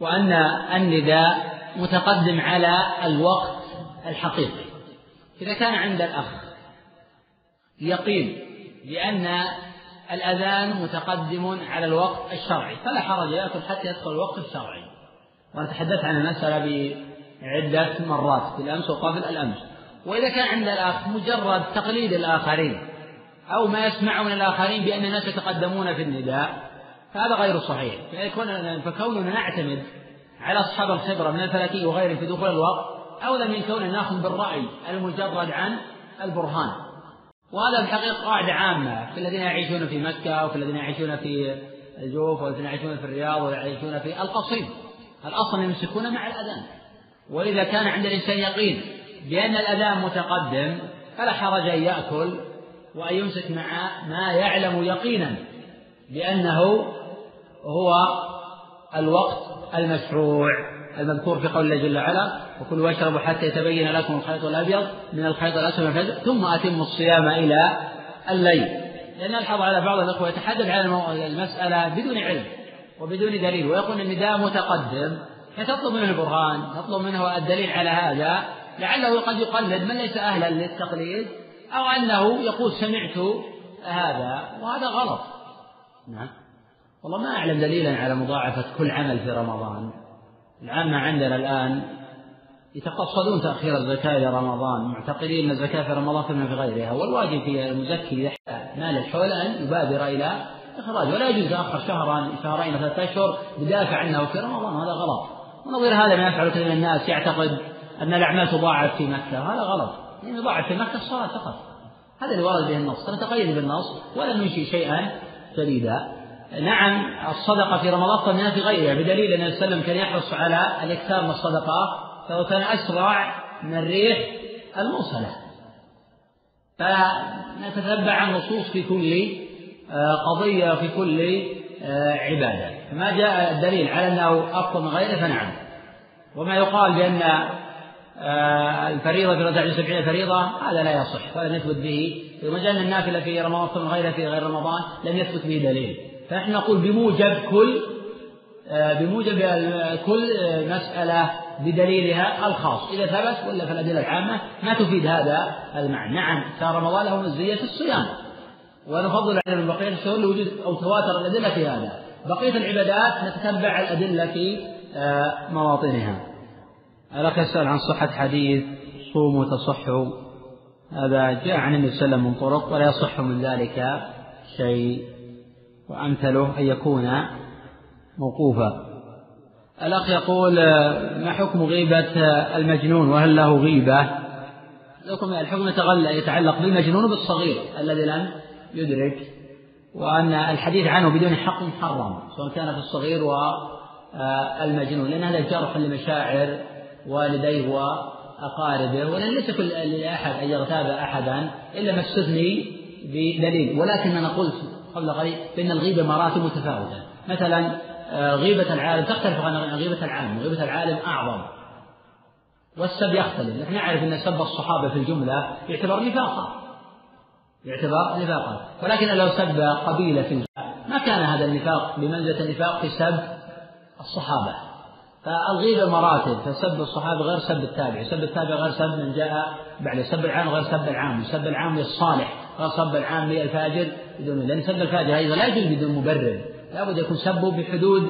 وأن النداء متقدم على الوقت الحقيقي. إذا كان عند الأخ يقين بأن الأذان متقدم على الوقت الشرعي فلا حرج يأكل حتى يدخل الوقت الشرعي. وأنا تحدثت عن المسألة بعدة مرات بالأمس وقبل الأمس. وإذا كان عند الأخ مجرد تقليد الآخرين أو ما يسمع من الآخرين بأن الناس يتقدمون في النداء فهذا غير صحيح. فكوننا نعتمد على أصحاب الخبرة من الفلكي وغيرهم في دخول الوقت أولى من كوننا ناخذ بالرأي المجرد عن البرهان. وهذا الحقيقة قاعدة عامة في الذين يعيشون في مكة وفي الذين يعيشون في الجوف والذين يعيشون في الرياض ويعيشون في القصيم. الأصل يمسكون مع الأذان. وإذا كان عند الإنسان يقين بأن الأذان متقدم فلا حرج أن يأكل وأن يمسك مع ما يعلم يقينا بأنه هو الوقت المشروع. المذكور في قول الله جل وعلا وكلوا واشربوا حتى يتبين لكم الخيط الأبيض من الخيط الأسود من ثم أتموا الصيام إلى الليل. لأن نلحظ على بعض الأخوة يتحدث على المسألة بدون علم وبدون دليل ويقول النداء متقدم فتطلب منه البرهان تطلب منه الدليل على هذا لعله قد يقلد من ليس أهلا للتقليد أو أنه يقول سمعت هذا وهذا غلط. نعم. والله ما أعلم دليلا على مضاعفة كل عمل في رمضان. العامة عندنا الآن يتقصدون تأخير الزكاة إلى رمضان معتقدين أن الزكاة في رمضان كما في غيرها والواجب في المزكي إذا مال الحول أن يبادر إلى إخراج ولا يجوز يتأخر شهرا شهرين ثلاثة أشهر بدافع أنه في رمضان. هذا غلط. ونظير هذا ما يفعل كثير من الناس يعتقد أن الأعمال تضاعف في مكة. هذا غلط. يعني يضاعف في مكة الصلاة فقط. هذا اللي ورد به النص. نتقيد بالنص. ولا ننشئ شيئا جديدا نعم الصدقة في رمضان أفضل في غيرها بدليل أن النبي صلى الله عليه وسلم كان يحرص على الإكثار من الصدقة فهو كان أسرع من الريح المرسلة فنتتبع النصوص في كل آه، قضية وفي كل آه، عبادة. فما جاء الدليل على أنه أفضل من غيره فنعم. وما يقال بأن آه، الفريضة في ركعة سبعين فريضة هذا لا يصح ولم يثبت به وما جاء النافلة في رمضان من غيرها في غير رمضان لم يثبت به دليل. فنحن نقول بموجب كل بموجب كل مسألة بدليلها الخاص. إذا ثبت ولا في الأدلة العامة ما تفيد هذا المعنى. نعم شهر رمضان له مزية الصيام. ونفضل على من بقية الشهور لوجود أو تواتر الأدلة في هذا. بقية العبادات نتتبع الأدلة في آه، مواطنها. الأخ يسأل عن صحة حديث صوموا تصحوا هذا جاء عن النبي صلى الله عليه وسلم من طرق ولا يصح من ذلك شيء. وأمثله أن يكون موقوفا. الأخ يقول ما حكم غيبة المجنون؟ وهل له غيبة؟ لكم الحكم يتعلق بالمجنون وبالصغير الذي لم يدرك وأن الحديث عنه بدون حق محرم سواء كان في الصغير والمجنون لأن هذا جرح لمشاعر والديه وأقاربه ولأن ليس لأحد أن يغتاب أحدا إلا ما استثني بدليل. ولكن أنا قلت قبل قليل بأن الغيبة مراتب متفاوتة. مثلا آه، غيبة العالم تختلف عن غيبة العامي. غيبة العالم أعظم. والسب يختلف. نحن نعرف أن سب الصحابة في الجملة يعتبر نفاقا. يعتبر نفاقا. ولكن لو سب قبيلة في ما كان هذا النفاق بمنزلة النفاق في سب الصحابة. فالغيبة مراتب. فسب الصحابة غير سب التابعي. سب التابعي غير سب من جاء بعد. سب العام غير سب العام. سب العام للصالح غير سب العام للفاجر. بدون لأن سب الفاجر أيضا لا يجوز بدون مبرر. لابد يكون سبه بحدود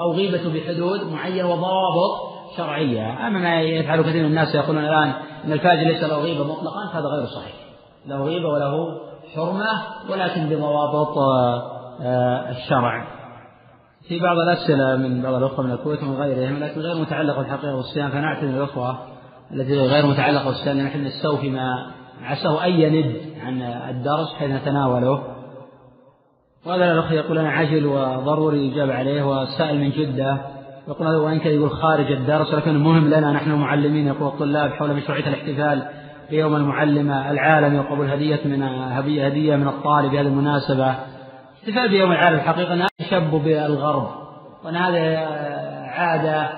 أو غيبته بحدود معينة وضوابط شرعية. أما ما يفعل كثير من الناس يقولون الآن أن الفاجر ليس له غيبة مطلقا فهذا غير صحيح. له غيبة وله حرمة ولكن بضوابط آه، الشرع. في بعض الأسئلة من بعض الأخوة من الكويت ومن غيرهم لكن غير متعلقة بالحقيقة والصيام فنعتذر الأخوة التي غير متعلقة بالصيام نحن نستوفي ما عساه أن يند عن الدرس حيث نتناوله. وهذا الأخ يقول أنا عجل وضروري يجاب عليه والسائل من جدة. يقول هذا وإن كان يقول خارج الدرس ولكن مهم لنا نحن معلمين. يقول الطلاب حول مشروعية الاحتفال بيوم المعلمة العالمي وقبول هدية من هدية هدية من الطالب بهذه المناسبة. احتفال بيوم العالم الحقيقة أنها تشب بالغرب وأن هذا عادة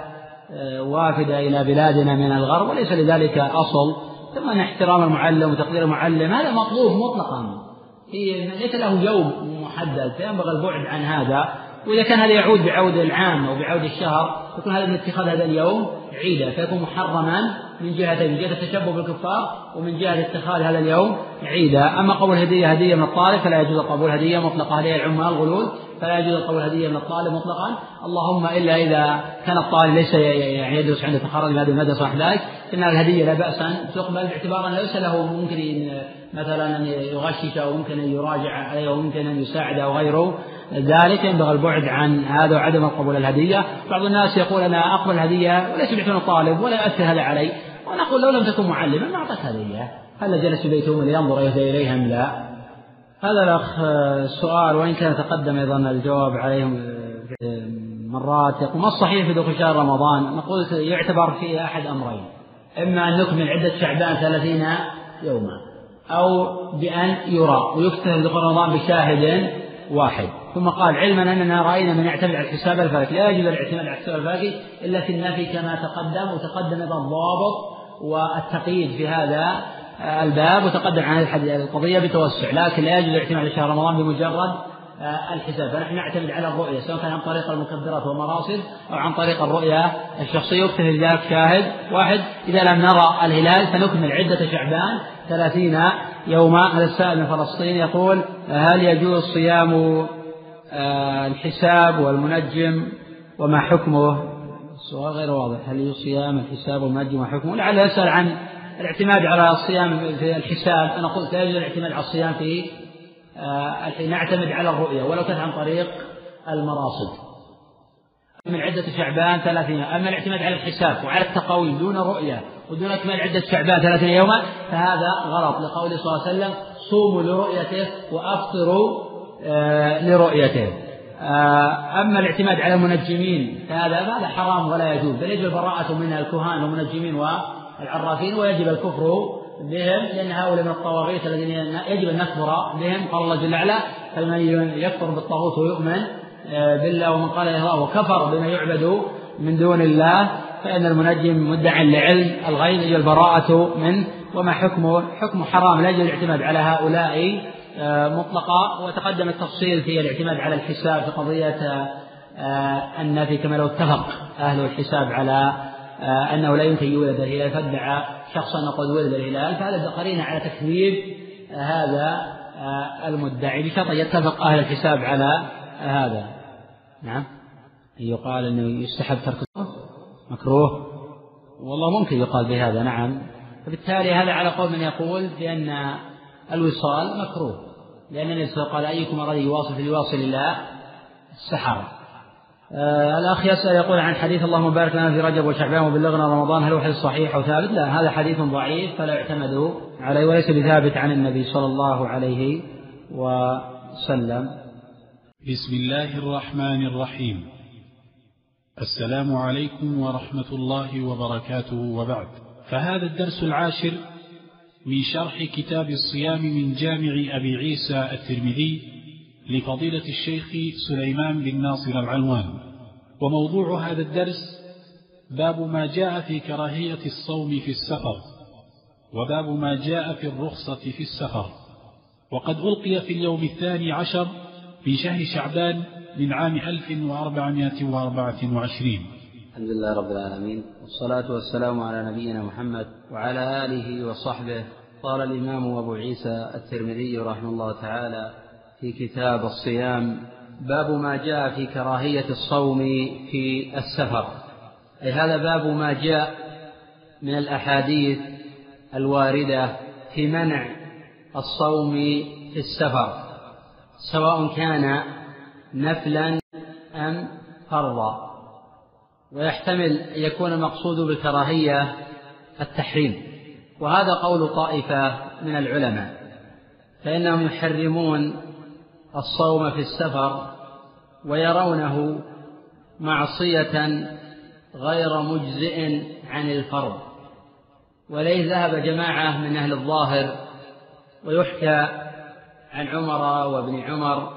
آه، وافدة إلى بلادنا من الغرب وليس لذلك أصل. ثم أن احترام المعلم وتقدير المعلم هذا مطلوب مطلقا. ليس له يوم محدد فينبغي البعد عن هذا. وإذا كان هذا يعود بعود العام أو بعود الشهر يكون هذا من اتخاذ هذا اليوم عيدا فيكون محرما من جهتين من جهة التشبه بالكفار ومن جهة اتخاذ هذا اليوم عيدا. أما قبول هدية هدية من الطالب فلا يجوز قبول هدية مطلقة. هدية العمال الغلول فلا يجوز قبول هدية من الطالب مطلقا. اللهم إلا إذا كان الطالب ليس يعني يدرس عند تخرج من هذه المدرسة ذلك فإن الهدية لا بأس أن تقبل باعتبار أن ليس له ممكن مثلا أن يغشش أو ممكن أن يراجع عليه أو ممكن أن يساعد أو غيره. ذلك ينبغي البعد عن هذا وعدم قبول الهدية. بعض الناس يقول أنا أقبل الهدية وليس بيعطون الطالب ولا يؤثر هذا علي. ونقول لو لم تكن معلما ما أعطيت هدية. هل جلس في بيته لينظر إليها أم لا. هذا الأخ سؤال وإن كان تقدم أيضا الجواب عليه مرات يقول ما الصحيح في دخول شهر رمضان؟ نقول يعتبر في أحد أمرين. إما أن نكمل عدة شعبان ثلاثين يوما أو بأن يرى ويكتفى بدخول رمضان بشاهد واحد. ثم قال علما أننا رأينا من يعتمد على الحساب الفلكي لا يجوز الاعتماد على الحساب الفلكي إلا في النفي كما تقدم وتقدم أيضا الضابط والتقييد في هذا الباب وتقدم عن القضية بتوسع. لكن لا يجوز الاعتماد على شهر رمضان بمجرد آه، الحساب. فنحن نعتمد على الرؤية سواء كان عن طريق المكبرات والمراصد أو عن طريق الرؤية الشخصية. يكتفي بذلك شاهد واحد إذا لم نرى الهلال فنكمل عدة شعبان ثلاثين يوما. هذا السائل من فلسطين يقول هل يجوز صيام الحساب والمنجم وما حكمه. السؤال غير واضح. هل صيام؟ الحساب والمنجم وما حكمه. لعل يسأل عن الاعتماد على الصيام في الحساب. أنا قلت لا يجوز الاعتماد على الصيام في آه، الحين نعتمد على الرؤية ولو كانت عن طريق المراصد. من عدة شعبان ثلاثين أما الاعتماد على الحساب وعلى التقويم دون رؤية ودون إكمال عدة شعبان ثلاثين يوما فهذا غلط. لقوله صلى الله عليه وسلم صوموا لرؤيته وأفطروا آه، لرؤيته. آه، أما الاعتماد على المنجمين فهذا هذا حرام ولا يجوز بل يجب البراءة من الكهان والمنجمين والعرافين ويجب الكفر بهم لأن هؤلاء من الطواغيت الذين يجب أن نكفر بهم قال الله جل وعلا فمن يكفر بالطاغوت ويؤمن آه، بالله ومن قال الله وكفر بما يعبد من دون الله فإن المنجم مدع لعلم الغيب يجب البراءة منه. وما حكمه؟ حكم حرام لا يجب الاعتماد على هؤلاء آه، مطلقا وتقدم التفصيل في الاعتماد على الحساب في قضية آه، النفي كما لو اتفق أهل الحساب على أنه لا يمكن يولد الهلال فادعى شخص أنه قد ولد الهلال فهذا قرينة على تكذيب هذا آه، المدعي بشرط أن يتفق أهل الحساب على هذا. نعم. يقال أنه يستحب ترك مكروه. والله ممكن يقال بهذا نعم. فبالتالي هذا على قول من يقول بأن الوصال مكروه لأن النبي صلى الله عليه وسلم قال أيكم أراد يواصل فليواصل إلى السحر آه الأخ يسأل يقول عن حديث اللهم بارك لنا في رجب وشعبان وبلغنا رمضان هل هو حديث صحيح أو ثابت؟ لا هذا حديث ضعيف فلا يعتمد عليه وليس بثابت عن النبي صلى الله عليه وسلم. بسم الله الرحمن الرحيم. السلام عليكم ورحمة الله وبركاته وبعد. فهذا الدرس العاشر من شرح كتاب الصيام من جامع أبي عيسى الترمذي لفضيلة الشيخ سليمان بن ناصر العلوان. وموضوع هذا الدرس باب ما جاء في كراهية الصوم في السفر وباب ما جاء في الرخصة في السفر. وقد ألقي في اليوم الثاني عشر في شهر شعبان من عام 1424 الحمد لله رب العالمين والصلاة والسلام على نبينا محمد وعلى آله وصحبه. قال الإمام أبو عيسى الترمذي رحمه الله تعالى في كتاب الصيام باب ما جاء في كراهية الصوم في السفر. أي هذا باب ما جاء من الأحاديث الواردة في منع الصوم في السفر سواء كان نفلا أم فرضا. ويحتمل أن يكون المقصود بالكراهية التحريم. وهذا قول طائفة من العلماء. فإنهم يحرمون الصوم في السفر ويرونه معصية غير مجزئ عن الفرض. وليه ذهب جماعة من أهل الظاهر ويحكى عن عمر وابن عمر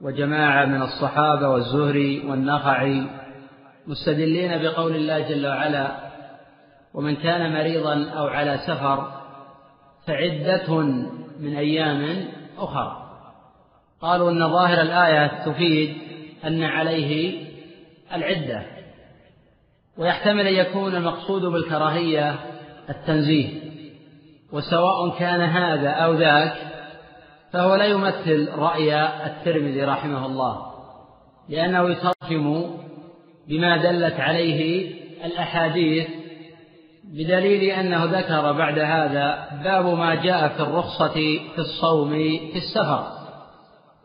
وجماعة من الصحابة والزهري والنخعي مستدلين بقول الله جل وعلا ومن كان مريضا أو على سفر فعدة من أيام أخرى قالوا أن ظاهر الآية تفيد أن عليه العدة ويحتمل أن يكون المقصود بالكراهية التنزيه. وسواء كان هذا أو ذاك فهو لا يمثل رأي الترمذي رحمه الله لأنه يترجم بما دلت عليه الأحاديث بدليل أنه ذكر بعد هذا باب ما جاء في الرخصة في الصوم في السفر.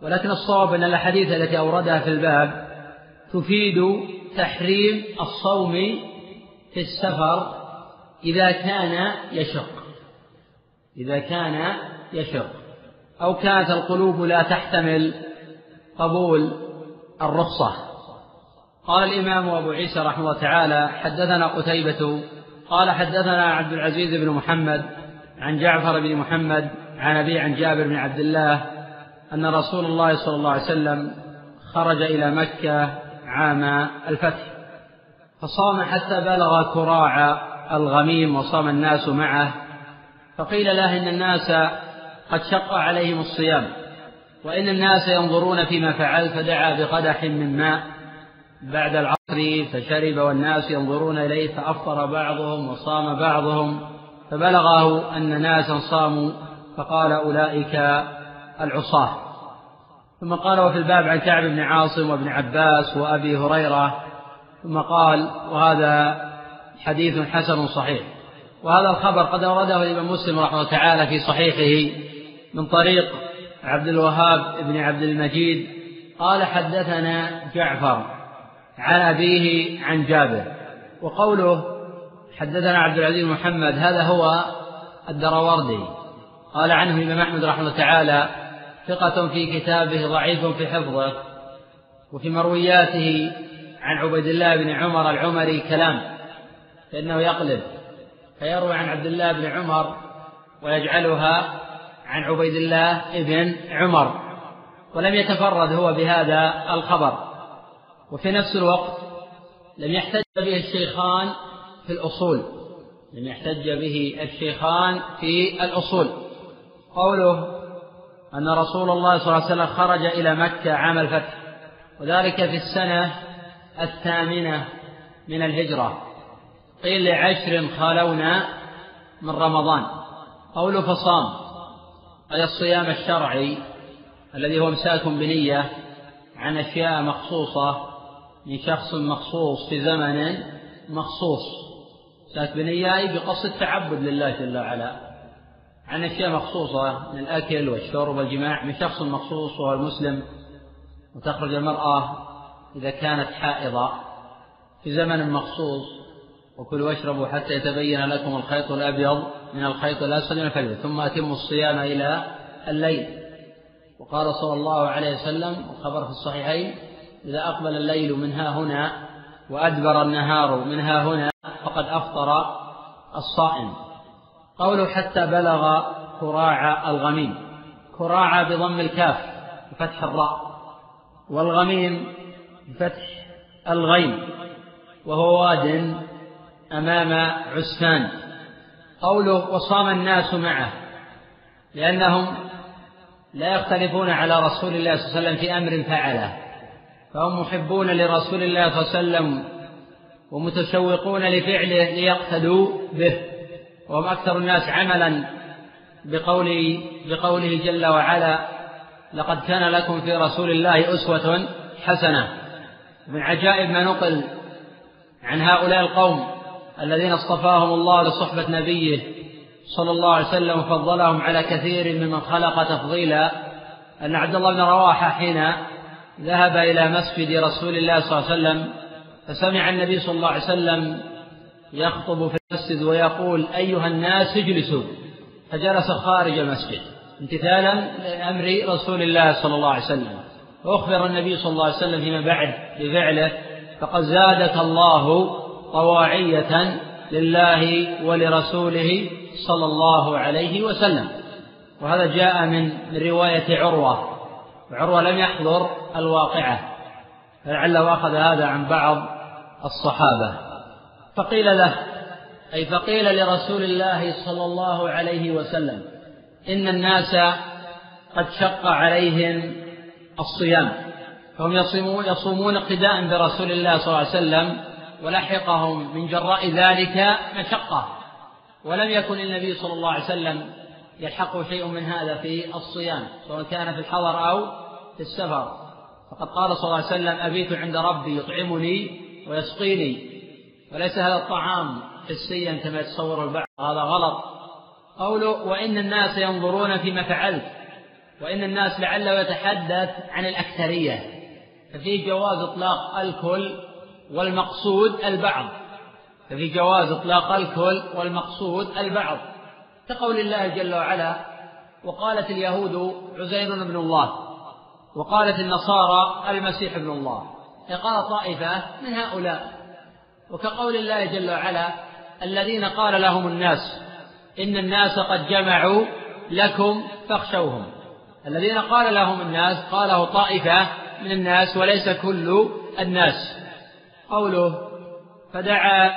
ولكن الصواب أن الأحاديث التي أوردها في الباب تفيد تحريم الصوم في السفر إذا كان يشق. إذا كان يشق. أو كانت القلوب لا تحتمل قبول الرخصة. قال الإمام أبو عيسى رحمه الله تعالى حدثنا قتيبة قال حدثنا عبد العزيز بن محمد عن جعفر بن محمد عن أبي عن جابر بن عبد الله أن رسول الله صلى الله عليه وسلم خرج إلى مكة عام الفتح فصام حتى بلغ كراع الغميم وصام الناس معه فقيل له إن الناس قد شق عليهم الصيام وإن الناس ينظرون فيما فعل فدعا بقدح من ماء بعد العصر فشرب والناس ينظرون إليه فأفطر بعضهم وصام بعضهم فبلغه أن ناسا صاموا فقال أولئك العصاة. ثم قال وفي الباب عن كعب بن عاصم وابن عباس وأبي هريرة. ثم قال وهذا حديث حسن صحيح. وهذا الخبر قد أورده الإمام مسلم رحمه الله تعالى في صحيحه من طريق عبد الوهاب بن عبد المجيد. قال حدثنا جعفر عن أبيه عن جابر. وقوله حدثنا عبد العزيز محمد هذا هو الدروردي قال عنه الإمام أحمد رحمه الله تعالى ثقة في كتابه ضعيف في حفظه. وفي مروياته عن عبيد الله بن عمر العمري كلام فإنه يقلب فيروي عن عبد الله بن عمر ويجعلها عن عبيد الله بن عمر. ولم يتفرد هو بهذا الخبر. وفي نفس الوقت لم يحتج به الشيخان في الأصول. لم يحتج به الشيخان في الأصول. قوله أن رسول الله صلى الله عليه وسلم خرج إلى مكة عام الفتح وذلك في السنة الثامنة من الهجرة. قيل لعشر خالونا من رمضان. قوله فصام أي الصيام الشرعي الذي هو إمساك بنية عن أشياء مخصوصة من شخص مخصوص في زمن مخصوص. بنية أي بقصد التعبد لله جل وعلا. عن أشياء مخصوصة من الأكل والشرب والجماع من شخص مخصوص وهو المسلم. وتخرج المرأة إذا كانت حائضة في زمن مخصوص. وكلوا واشربوا حتى يتبين لكم الخيط الأبيض من الخيط الأسود من الفجر. ثم أتموا الصيام إلى الليل. وقال صلى الله عليه وسلم الخبر في الصحيحين إذا أقبل الليل من ها هنا وأدبر النهار من ها هنا فقد أفطر الصائم. قوله حتى بلغ كراع الغميم. كراع بضم الكاف وفتح الراء. والغميم بفتح الغين وهو واد أمام عسفان. قوله وصام الناس معه. لأنهم لا يختلفون على رسول الله صلى الله عليه وسلم في أمر فعله. فهم محبون لرسول الله صلى الله عليه وسلم ومتشوقون لفعله ليقتدوا به. وهم أكثر الناس عملا بقوله بقوله جل وعلا لقد كان لكم في رسول الله أسوة حسنة. من عجائب ما نقل عن هؤلاء القوم الذين اصطفاهم الله لصحبة نبيه صلى الله عليه وسلم وفضلهم على كثير ممن خلق تفضيلا. أن عبد الله بن رواحة حين ذهب إلى مسجد رسول الله صلى الله عليه وسلم فسمع النبي صلى الله عليه وسلم يخطب في المسجد ويقول أيها الناس اجلسوا. فجلس خارج المسجد امتثالا لأمر رسول الله صلى الله عليه وسلم. وأخبر النبي صلى الله عليه وسلم فيما بعد بفعله فقد زادك الله طواعية لله ولرسوله صلى الله عليه وسلم. وهذا جاء من رواية عروة. وعروة لم يحضر الواقعة فلعله أخذ هذا عن بعض الصحابة. فقيل له أي فقيل لرسول الله صلى الله عليه وسلم إن الناس قد شق عليهم الصيام فهم يصومون يصومون اقتداء برسول الله صلى الله عليه وسلم ولحقهم من جراء ذلك مشقة. ولم يكن النبي صلى الله عليه وسلم يلحقه شيء من هذا في الصيام سواء كان في الحضر أو في السفر. فقد قال صلى الله عليه وسلم أبيت عند ربي يطعمني ويسقيني. وليس هذا الطعام حسيا كما يتصور البعض هذا غلط. قوله وإن الناس ينظرون فيما فعلت وإن الناس لعله يتحدث عن الأكثرية. ففي جواز إطلاق الكل والمقصود البعض. ففي جواز إطلاق الكل والمقصود البعض. كقول الله جل وعلا وقالت اليهود عزير ابن الله وقالت النصارى المسيح ابن الله. فقال طائفة من هؤلاء وكقول الله جل وعلا الذين قال لهم الناس إن الناس قد جمعوا لكم فاخشوهم. الذين قال لهم الناس قاله طائفة من الناس وليس كل الناس. قوله فدعا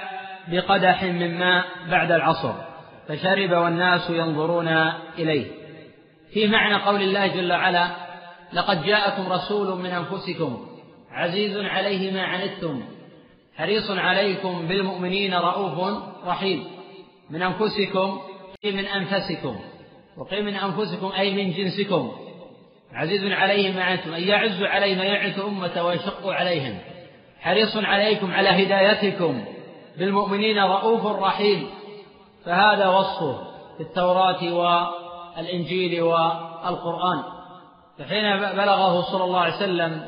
بقدح من ماء بعد العصر. فشرب والناس ينظرون إليه. في معنى قول الله جل وعلا لقد جاءكم رسول من أنفسكم عزيز عليه ما عنتم حريص عليكم بالمؤمنين رؤوف رحيم. من أنفسكم أي من أنفسكم وقيل من أنفسكم أي من جنسكم عزيز عليه ما عنتم أي يعز عليه ما يعز أمة ويشق عليهم. حريص عليكم على هدايتكم بالمؤمنين رؤوف رحيم. فهذا وصفه في التوراة والإنجيل والقرآن. فحين بلغه صلى الله عليه وسلم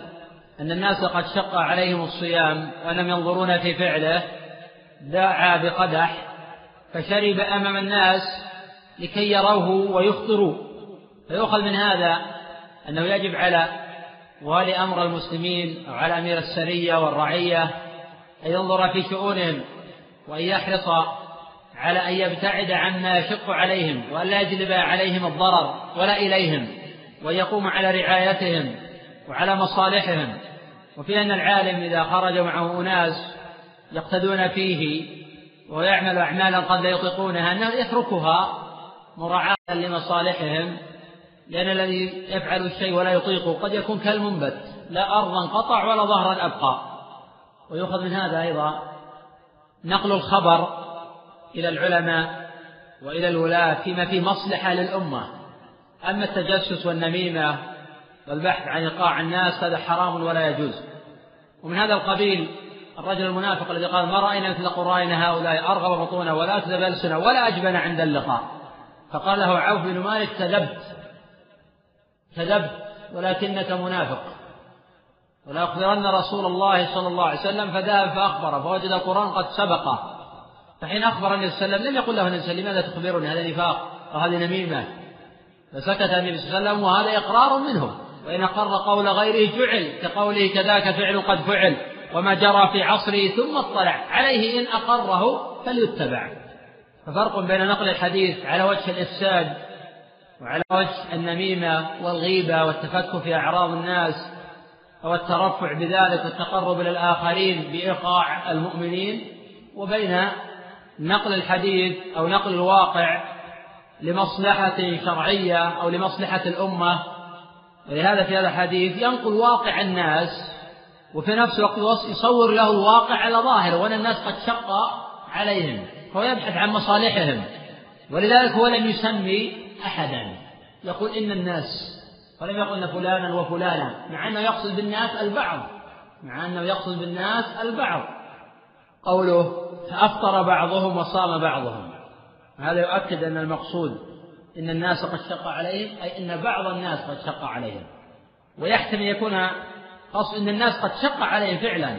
أن الناس قد شق عليهم الصيام وأنهم ينظرون في فعله دعا بقدح فشرب أمام الناس لكي يروه ويفطروا فيؤخذ من هذا أنه يجب على والي أمر المسلمين أو على أمير السرية والرعية أن ينظر في شؤونهم وأن يحرص على أن يبتعد عما يشق عليهم وأن لا يجلب عليهم الضرر ولا إليهم وأن يقوم على رعايتهم وعلى مصالحهم. وفي أن العالم إذا خرج معه أناس يقتدون فيه ويعمل أعمالا قد لا يطيقونها أنه يتركها مراعاة لمصالحهم لأن الذي يفعل الشيء ولا يطيقه قد يكون كالمنبت لا أرضا قطع ولا ظهرا أبقى. ويؤخذ من هذا أيضا نقل الخبر إلى العلماء وإلى الولاة فيما فيه مصلحة للأمة. أما التجسس والنميمة والبحث عن إيقاع الناس هذا حرام ولا يجوز. ومن هذا القبيل الرجل المنافق الذي قال ما رأينا مثل قرائنا هؤلاء أرغب بطونا ولا أكذب ألسنا ولا أجبن عند اللقاء فقال له عوف بن مالك كذبت كذبت ولكنك منافق ولا أخبرن رسول الله صلى الله عليه وسلم فذهب فأخبره فوجد القرآن قد سبقه. فحين أخبر النبي صلى الله عليه وسلم لم يقل له النبي لماذا تخبرني هذا نفاق وهذه نميمة فسكت النبي صلى الله عليه وسلم وهذا إقرار منه وإن أقر قول غيره جعل كقوله كذاك فعل قد فعل وما جرى في عصره ثم اطلع عليه إن أقره فليتبع. ففرق بين نقل الحديث على وجه الإفساد وعلى وجه النميمة والغيبة والتفكك في أعراض الناس أو الترفع بذلك والتقرب إلى الآخرين بإيقاع المؤمنين وبين نقل الحديث أو نقل الواقع لمصلحة شرعية أو لمصلحة الأمة. ولهذا في هذا الحديث ينقل واقع الناس وفي نفس الوقت يصور له الواقع على ظاهر وأن الناس قد شق عليهم فهو يبحث عن مصالحهم. ولذلك هو لم يسمي أحدا. يقول إن الناس ولم يقل إن فلانا وفلانا مع أنه يقصد بالناس البعض مع أنه يقصد بالناس البعض. قوله فأفطر بعضهم وصام بعضهم. هذا يؤكد أن المقصود إن الناس قد شق عليهم أي أن بعض الناس قد شق عليهم. ويحتمل يكون قصد أن الناس قد شق عليهم فعلا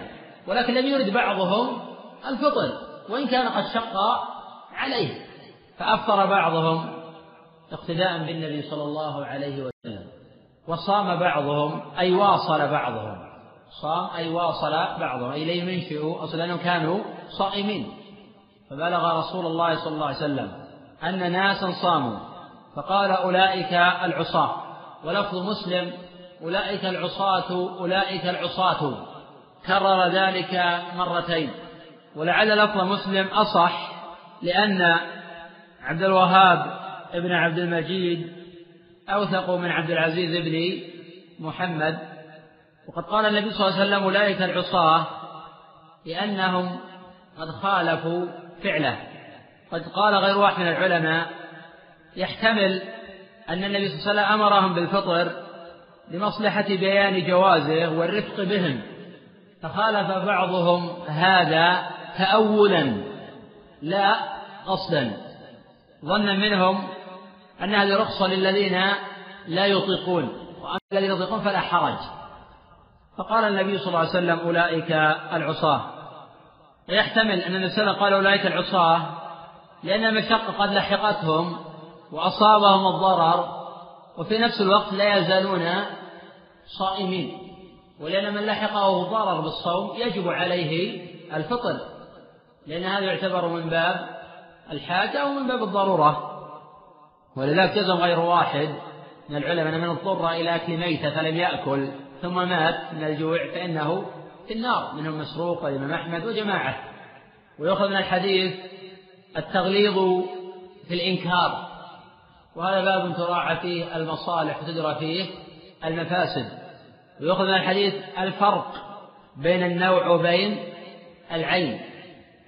ولكن لم يرد بعضهم الفطر وإن كان قد شق عليه فأفطر بعضهم اقتداء بالنبي صلى الله عليه وسلم وصام بعضهم أي واصل بعضهم. صام أي واصل بعضهم أي لم ينشئوا أصلا كانوا صائمين. فبلغ رسول الله صلى الله عليه وسلم أن ناسا صاموا. فقال أولئك العصاة. ولفظ مسلم أولئك العصاة أولئك العصاة. كرر ذلك مرتين. ولعل لفظ مسلم أصح لأن عبد الوهاب ابن عبد المجيد أوثق من عبد العزيز بن محمد. وقد قال النبي صلى الله عليه وسلم أولئك العصاة لأنهم قد خالفوا فعله. قد قال غير واحد من العلماء يحتمل أن النبي صلى الله عليه وسلم أمرهم بالفطر لمصلحة بيان جوازه والرفق بهم. فخالف بعضهم هذا تأولا لا قصدا ظنا منهم أن هذه رخصة للذين لا يطيقون وأما الذين يطيقون فلا حرج. فقال النبي صلى الله عليه وسلم أولئك العصاة. ويحتمل أن النبي صلى الله عليه وسلم قال أولئك العصاة لأن المشقة قد لحقتهم وأصابهم الضرر وفي نفس الوقت لا يزالون صائمين. ولأن من لحقه ضرر بالصوم يجب عليه الفطر لأن هذا يعتبر من باب الحاجة أو من باب الضرورة. ولذلك جزم غير واحد من العلماء أن من اضطر إلى أكل ميتة فلم يأكل. ثم مات من الجوع فإنه في النار منهم مسروق والإمام أحمد وجماعة. ويؤخذ من الحديث التغليظ في الإنكار. وهذا باب تراعى فيه المصالح وتدرى فيه المفاسد. ويؤخذ من الحديث الفرق بين النوع وبين العين.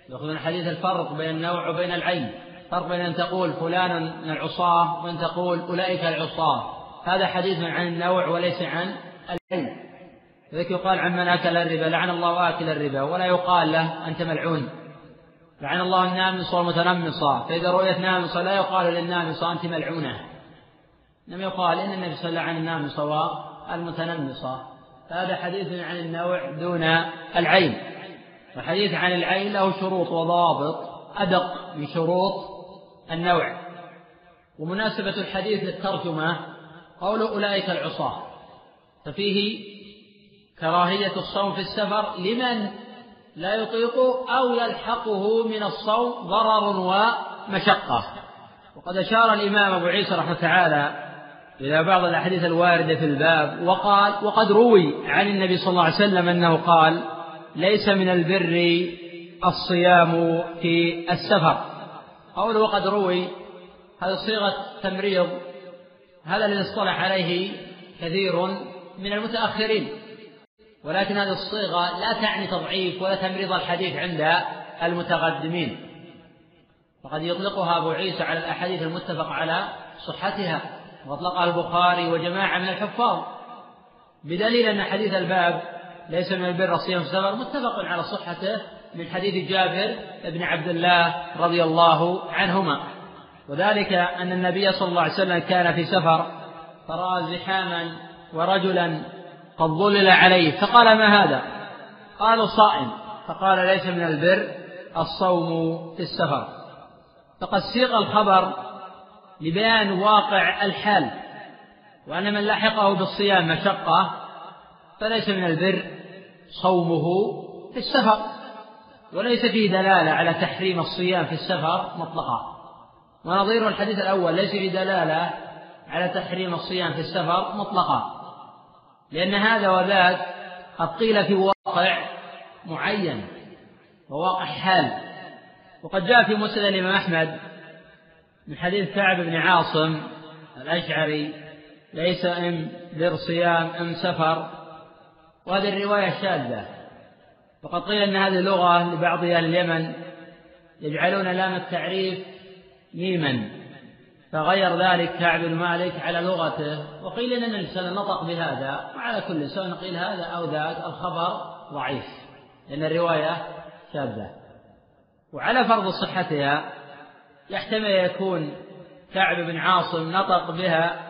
يؤخذ من الحديث الفرق بين النوع وبين العين. فرق بين أن تقول فلان من العصاة وأن تقول أولئك العصاة. هذا حديث عن النوع وليس عن العين لذلك يقال عن من أكل الربا لعن الله آكل الربا ولا يقال له أنت ملعون. لعن الله النامصة والمتنمصة. فإذا رؤيت نامصة لا يقال للنامصة أنت ملعونة. إنما يقال إن النبي صلى الله عليه وسلم النامصة والمتنمصة. هذا حديث عن النوع دون العين. الحديث عن العين له شروط وضوابط أدق من شروط النوع. ومناسبة الحديث للترجمة قول أولئك العصاة. ففيه كراهية الصوم في السفر لمن لا يطيق أو يلحقه من الصوم ضرر ومشقة. وقد أشار الإمام أبو عيسى رحمه تعالى إلى بعض الأحاديث الواردة في الباب وقال وقد روي عن النبي صلى الله عليه وسلم أنه قال ليس من البر الصيام في السفر قوله وقد روي هذه صيغة تمريض هذا الذي اصطلح عليه كثير من المتأخرين. ولكن هذه الصيغة لا تعني تضعيف ولا تمريض الحديث عند المتقدمين. وقد يطلقها أبو عيسى على الأحاديث المتفق على صحتها. وأطلقها البخاري وجماعة من الحفاظ. بدليل أن حديث الباب ليس من البر الصيام في السفر متفق على صحته من حديث جابر بن عبد الله رضي الله عنهما. وذلك أن النبي صلى الله عليه وسلم كان في سفر فرأى زحاما ورجلا قد ظلل عليه فقال ما هذا؟ قالوا صائم. فقال ليس من البر الصوم في السفر. فقد سيق الخبر لبيان واقع الحال وأن من لحقه بالصيام مشقة فليس من البر صومه في السفر. وليس فيه دلالة على تحريم الصيام في السفر مطلقا. ونظير الحديث الأول ليس فيه دلالة على تحريم الصيام في السفر مطلقا. لأن هذا وذاك قد قيل في واقع معين وواقع حال. وقد جاء في مسند الإمام أحمد من حديث كعب بن عاصم الأشعري ليس إم ذر صيام إم سفر. وهذه الرواية شاذة. وقد قيل أن هذه لغة لبعض أهل اليمن يجعلون لام التعريف ميما. فغير ذلك كعب بن مالك على لغته. وقيل إن النبي صلى الله عليه وسلم نطق بهذا. وعلى كل سواء قيل هذا أو ذاك الخبر ضعيف. لأن الرواية شاذة. وعلى فرض صحتها يحتمل يكون كعب بن عاصم نطق بها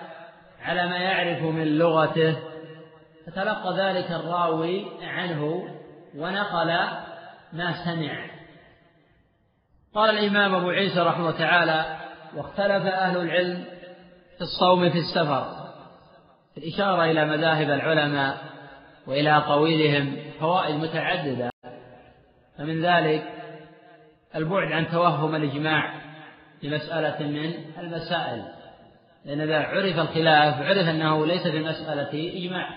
على ما يعرف من لغته. فتلقى ذلك الراوي عنه ونقل ما سمع. قال الإمام أبو عيسى رحمه تعالى واختلف أهل العلم في الصوم في السفر في الإشارة إلى مذاهب العلماء وإلى أقاويلهم فوائد متعددة. فمن ذلك البعد عن توهم الإجماع في مسألة من المسائل لأن إذا عرف الخلاف عرف أنه ليس في مسألة إجماع.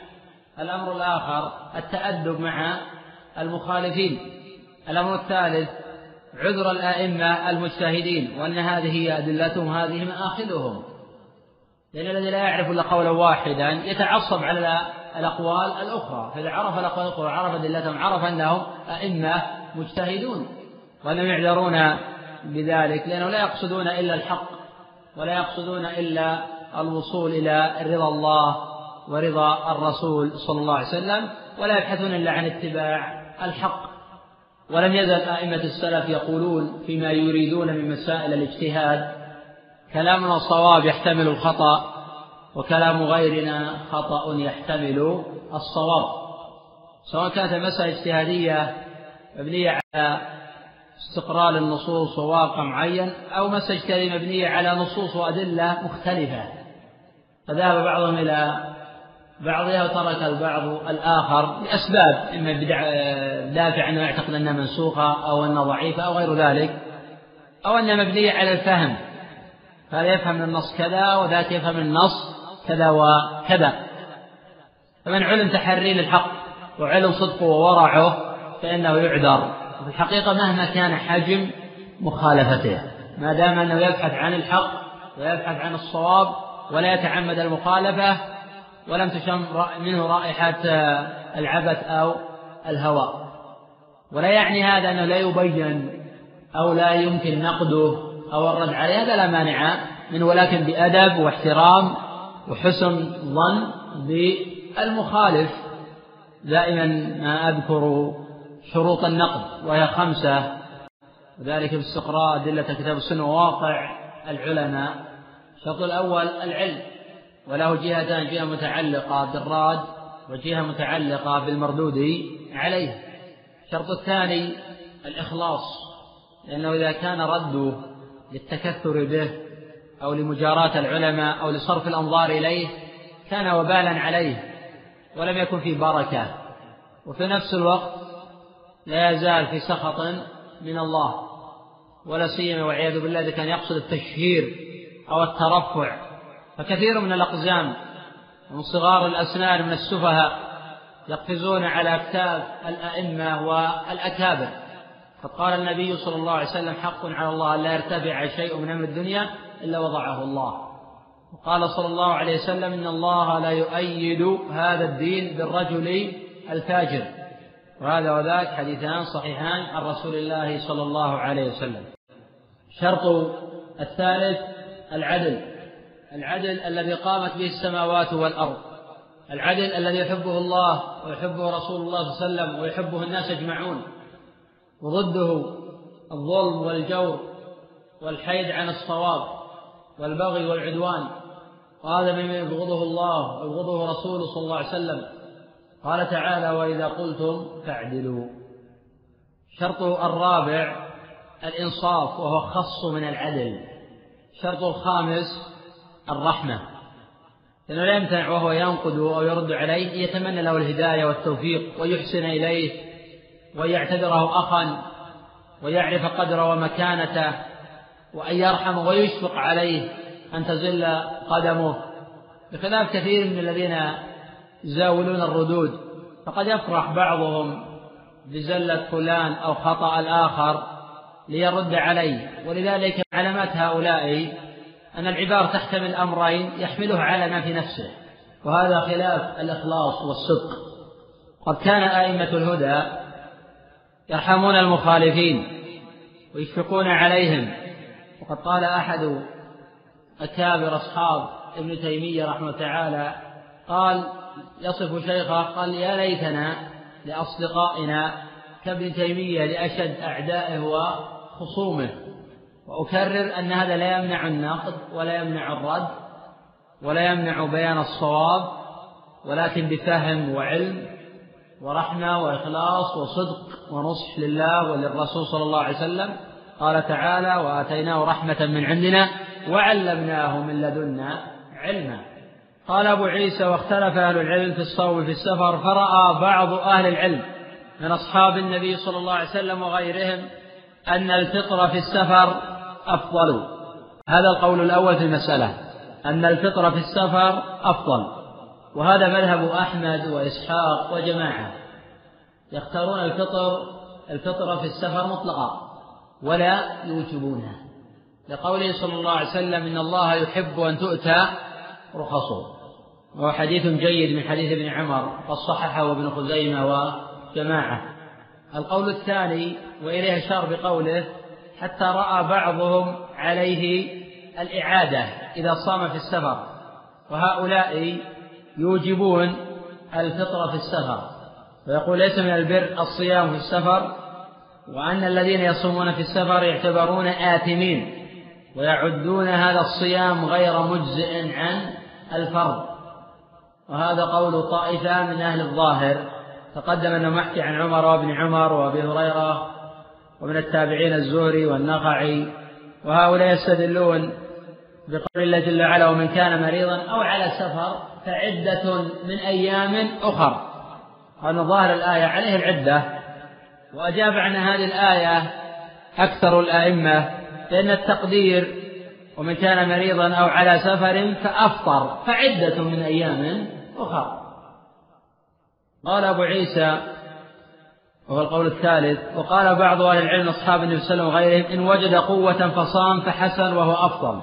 الأمر الآخر التأدب مع المخالفين. الأمر الثالث عذر الآئمة المجتهدين وأن هذه هي أدلتهم هذه مآخذهم. لأن الذي لا يعرف إلا قولا واحدا يتعصب على الأقوال الأخرى. فإذا عرف الأقوال الأخرى وعرف أدلتهم عرف أنهم أئمة مجتهدون. وأنهم يعذرون بذلك لأنهم لا يقصدون إلا الحق ولا يقصدون إلا الوصول إلى رضا الله ورضا الرسول صلى الله عليه وسلم ولا يبحثون إلا عن اتباع الحق. ولم يزل أئمة السلف يقولون فيما يريدون من مسائل الاجتهاد كلامنا صواب يحتمل الخطأ وكلام غيرنا خطأ يحتمل الصواب. سواء كانت المسألة اجتهادية مبنية على استقرار النصوص وواقع معين أو مسألة اجتهادية مبنية على نصوص وأدلة مختلفة. فذهب بعضهم إلى بعضها وترك البعض الآخر لأسباب إما دافع أنه يعتقد أنها منسوخة أو أنها ضعيفة أو غير ذلك أو أنها مبنية على الفهم. هذا يفهم النص كذا وذاك يفهم النص كذا وكذا. فمن علم تحري للحق وعلم صدقه وورعه فإنه يعذر. وفي الحقيقة مهما كان حجم مخالفته. ما دام أنه يبحث عن الحق ويبحث عن الصواب ولا يتعمد المخالفة ولم تشم منه رائحة العبث أو الهوى. ولا يعني هذا أنه لا يبين أو لا يمكن نقده أو الرد عليه هذا لا مانع منه ولكن بأدب واحترام وحسن ظن بالمخالف. دائما ما أذكر شروط النقد وهي خمسة. وذلك في استقراء أدلة كتاب السنة وواقع العلماء. الشرط الأول العلم. وله جهتان جهة متعلقة بالراد وجهة متعلقة بالمردود عليه. الشرط الثاني الإخلاص لأنه إذا كان رده للتكثر به أو لمجاراة العلماء أو لصرف الأنظار إليه كان وبالا عليه ولم يكن في بركة. وفي نفس الوقت لا يزال في سخط من الله ولا سيما والعياذ بالله إذا كان يقصد التشهير أو الترفع فكثير من الأقزام ومن صغار الأسنان من السفهاء يقفزون على أكتاف الأئمة والأكابر. قد قال النبي صلى الله عليه وسلم حق على الله أن لا يرتفع شيء من أمر الدنيا إلا وضعه الله. وقال صلى الله عليه وسلم إن الله لا يؤيد هذا الدين بالرجل الفاجر. وهذا وذاك حديثان صحيحان عن رسول الله صلى الله عليه وسلم. شرط الثالث العدل. العدل الذي قامت به السماوات والأرض. العدل الذي يحبه الله ويحبه رسول الله صلى الله عليه وسلم ويحبه الناس أجمعون. وضده الظلم والجور والحيد عن الصواب والبغي والعدوان. وهذا مما يبغضه الله؟ ويبغضه رسوله صلى الله عليه وسلم. قال تعالى وإذا قلتم فاعدلوا. شرط الرابع الإنصاف وهو خص من العدل. الشرط الخامس الرحمة. لأنه لا يمتنع وهو ينقد أو يرد عليه يتمنى له الهداية والتوفيق ويحسن إليه ويعتبره أخا ويعرف قدره ومكانته وأن يرحم ويشفق عليه أن تزل قدمه. بخلاف كثير من الذين يزاولون الردود فقد يفرح بعضهم بزلة فلان أو خطأ الآخر ليرد عليه. ولذلك علامات هؤلاء أن العبارة تحتمل أمرين يحمله على ما في نفسه وهذا خلاف الإخلاص والصدق. قد كان أئمة الهدى يرحمون المخالفين ويشفقون عليهم وقد قال أحد أكابر أصحاب ابن تيمية رحمه تعالى قال يصف شيخه قال يا ليتنا لأصدقائنا كابن تيمية لأشد أعدائه وخصومه. وأكرر أن هذا لا يمنع النقد ولا يمنع الرد ولا يمنع بيان الصواب ولكن بفهم وعلم ورحمة وإخلاص وصدق ونصح لله وللرسول صلى الله عليه وسلم. قال تعالى وآتيناه رحمة من عندنا وعلمناه من لدنا علما. قال أبو عيسى واختلف أهل العلم في الصوم في السفر فرأى بعض أهل العلم من أصحاب النبي صلى الله عليه وسلم وغيرهم أن الفطر في السفر أفضل. هذا القول الأول في المسألة أن الفطر في السفر أفضل. وهذا مذهب أحمد وإسحاق وجماعة. يختارون الفطر الفطر في السفر مطلقا ولا يوجبونه. لقوله صلى الله عليه وسلم إن الله يحب أن تؤتى رخصه. وهو حديث جيد من حديث ابن عمر قد صححه ابن خزيمة وجماعة. القول الثاني وإليه أشار بقوله حتى رأى بعضهم عليه الإعادة إذا صام في السفر. وهؤلاء يوجبون الفطر في السفر. ويقول ليس من البر الصيام في السفر وأن الذين يصومون في السفر يعتبرون آثمين ويعدون هذا الصيام غير مجزئ عن الفرض. وهذا قول طائفة من أهل الظاهر. تقدم أنه محكي عن عمر وابن عمر وأبي هريرة ومن التابعين الزهري والنخعي وهؤلاء يستدلون بقول الله جل وعلا ومن كان مريضا أو على سفر فعدة من أيام أخر. أن ظاهر الآية عليه العدة وأجاب عن هذه الآية أكثر الأئمة بأن التقدير ومن كان مريضا أو على سفر فأفطر فعدة من أيام أخرى قال أبو عيسى وهو القول الثالث وقال بعض أهل العلم أصحاب النبي صلى الله عليه وسلم وغيرهم إن وجد قوة فصام فحسن وهو أفضل.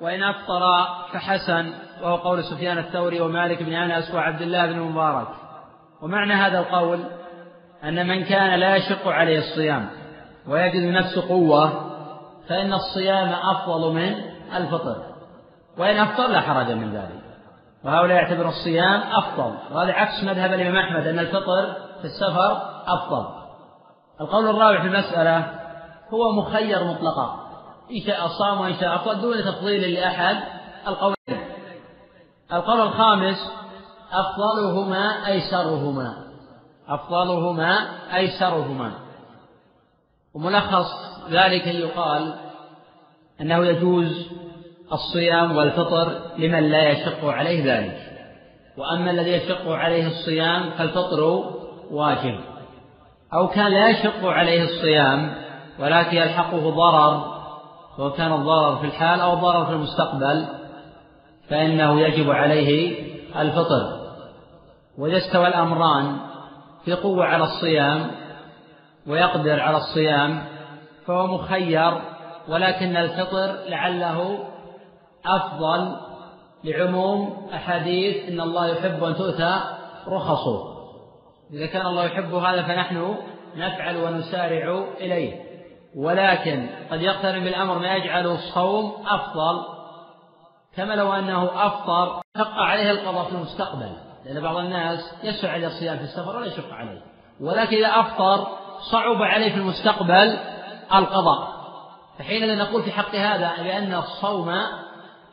وإن أفطر فحسن وهو قول سفيان الثوري ومالك بن أنس وعبد الله بن مبارك. ومعنى هذا القول أن من كان لا يشق عليه الصيام ويجد نفسه قوة فإن الصيام أفضل من الفطر. وإن أفطر لا حرج من ذلك. وهؤلاء يعتبر الصيام أفضل. وهذا عكس مذهب الإمام أحمد أن الفطر في السفر أفضل. القول الرابع في المسألة هو مخير مطلقا. إن شاء صام وإن شاء أفضل دون تفضيل لأحد. القولين القول الخامس أفضلهما أيسرهما أفضلهما أيسرهما وملخص ذلك يقال أنه يجوز الصيام والفطر لمن لا يشق عليه ذلك. وأما الذي يشق عليه الصيام فالفطر واجب. أو كان لا يشق عليه الصيام ولكن يلحقه ضرر سواء كان الضرر في الحال أو الضرر في المستقبل فإنه يجب عليه الفطر. وإذا استوى الأمران في قوة على الصيام ويقدر على الصيام فهو مخير ولكن الفطر لعله أفضل لعموم أحاديث إن الله يحب أن تؤتى رخصه. إذا كان الله يحب هذا فنحن نفعل ونسارع إليه. ولكن قد يقترن بالأمر ما يجعل الصوم أفضل. كما لو أنه أفطر شق عليه القضاء في المستقبل. لأن بعض الناس يسع عليه الصيام في السفر ولا يشق عليه. ولكن إذا أفطر صعب عليه في المستقبل القضاء. فحينئذ نقول في حق هذا بأن الصوم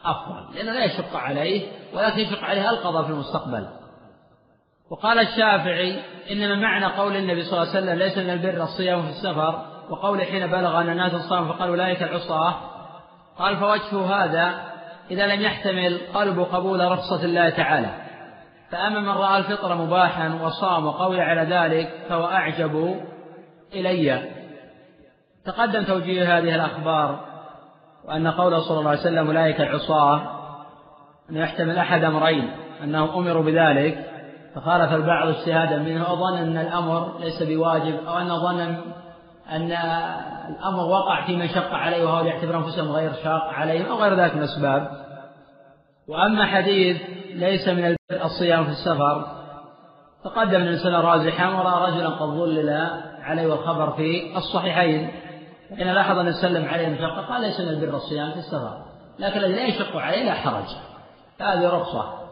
أفضل لأنه لا يشق عليه ولكن يشق عليه القضاء في المستقبل. وقال الشافعي إنما معنى قول النبي صلى الله عليه وسلم ليس من البر الصيام في السفر وقول حين بلغ أن الناس صاموا فقال أولئك العصاة. قال فوجه هذا إذا لم يحتمل قلب قبول رخصة الله تعالى. فأما من رأى الفطر مباحا وصام وقوي على ذلك فهو أعجب إلي. تقدم توجيه هذه الأخبار وأن قوله صلى الله عليه وسلم أولئك العصاة أن يحتمل أحد أمرين أنهم أمروا بذلك فخالف البعض اجتهادا منه وظن أن الأمر ليس بواجب أو أن ظن أن الأمر وقع في من شق عليه وهو يعتبر أنفسهم غير شاق عليهم أو غير ذلك من الأسباب. وأما حديث ليس من الصيام في السفر تقدم الإنسان راجحا ورأى رجلا قد ظلل عليه والخبر في الصحيحين. حين لاحظ أن سلم عليه المشقة قال ليس من البر الصيام في السفر لكن الذي لا يشق عليه لا حرج. هذه رخصة.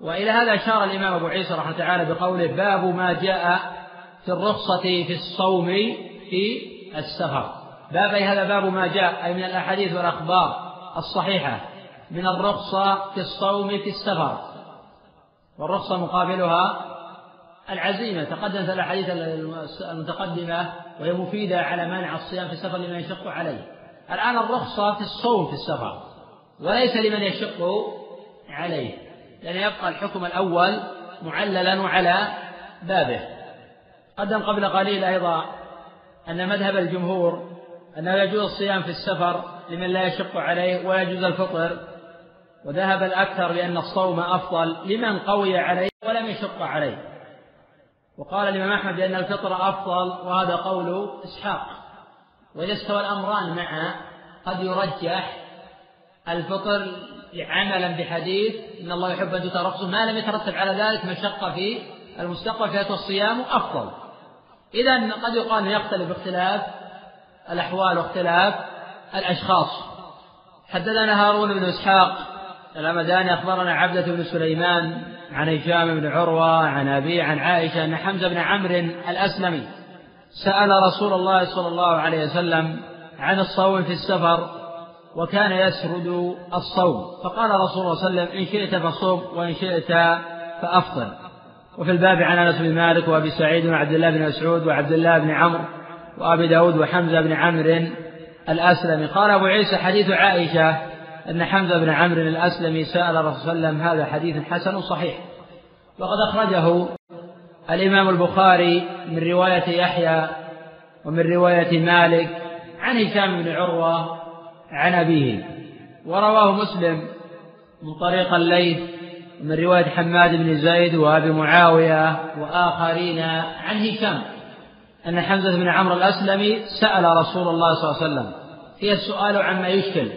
وإلى هذا أشار الإمام أبو عيسى رحمه الله تعالى بقوله باب ما جاء في الرخصة في الصوم في السفر. باب أي هذا باب ما جاء أي من الأحاديث والأخبار الصحيحة من الرخصة في الصوم في السفر. والرخصة مقابلها العزيمة تقدمت الأحاديث المتقدمة وهي مفيدة على منع الصيام في السفر لمن يشق عليه. الآن الرخصة في الصوم في السفر وليس لمن يشق عليه. لأن يبقى الحكم الأول معللا وعلى بابه. قدم قبل قليل أيضا أن مذهب الجمهور أنه يجوز الصيام في السفر لمن لا يشق عليه ويجوز الفطر وذهب الأكثر بأن الصوم أفضل لمن قوي عليه ولم يشق عليه. وقال الإمام أحمد بأن الفطر أفضل وهذا قول إسحاق. وإذا استوى الأمران معا قد يرجح الفطر عملا بحديث إن الله يحب أن تترخصه ما لم يترتب على ذلك مشقة في المستقبل فيأتي الصيام أفضل. إذا قد يقال يختلف باختلاف الأحوال واختلاف الأشخاص. حدثنا هارون بن إسحاق الأمداني أخبرنا عبدة بن سليمان عن هشام بن عروة عن أبي عن عائشة أن حمزة بن عمرو الأسلمي سأل رسول الله صلى الله عليه وسلم عن الصوم في السفر. وكان يسرد الصوم. فقال رسول الله صلى الله عليه وسلم إن شئت فصوم وإن شئت فأفطر. وفي الباب عن أنس بن مالك وأبي سعيد وعبد الله بن مسعود وعبد الله بن عمرو وأبي داود وحمزة بن عمرو الأسلمي. قال أبو عيسى حديث عائشة أن حمزة بن عمرو الأسلمي سأل الرسول صلى الله عليه وسلم هذا حديث حسن صحيح. وقد أخرجه الإمام البخاري من رواية يحيى ومن رواية مالك عن هشام بن عروة عن أبيه. ورواه مسلم من طريق الليث من رواية حماد بن زيد وأبي معاوية وآخرين عن هشام. أن حمزة بن عمرو الأسلمي سأل رسول الله صلى الله عليه وسلم فيها السؤال عما يشكل؟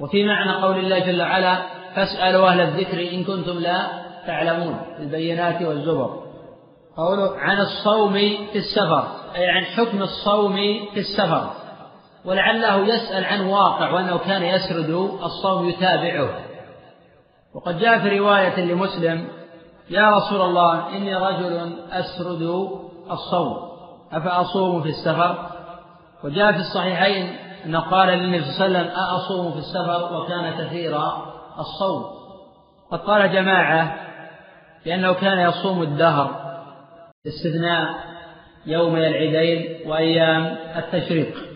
وفي معنى قول الله جل وعلا فاسألوا أهل الذكر إن كنتم لا تعلمون البينات والزبر. قوله عن الصوم في السفر أي عن حكم الصوم في السفر. ولعله يسأل عن واقع وأنه كان يسرد الصوم يتابعه. وقد جاء في رواية لمسلم يا رسول الله إني رجل أسرد الصوم أفأصوم في السفر؟ وجاء في الصحيحين أنه قال للنبي صلى الله عليه وسلم أأصوم في السفر وكان كثير الصوم. قد قال جماعة بأنه كان يصوم الدهر باستثناء يومي العيدين وأيام التشريق.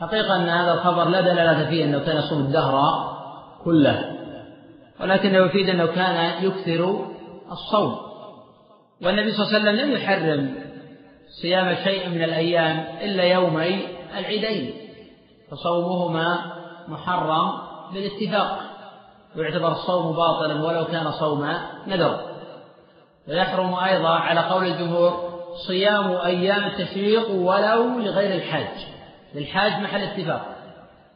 حقيقة أن هذا الخبر لا دلالة فيه أنه كان يصوم الدهر كله ولكنه يفيد أنه كان يكثر الصوم. والنبي صلى الله عليه وسلم لم يحرم صيام شيء من الأيام إلا يومي العيدين فصومهما محرم بالاتفاق. ويعتبر الصوم باطلا ولو كان صوم نذر. ويحرم أيضا على قول الجمهور صيام أيام التشريق ولو لغير الحاج. للحاج محل اتفاق.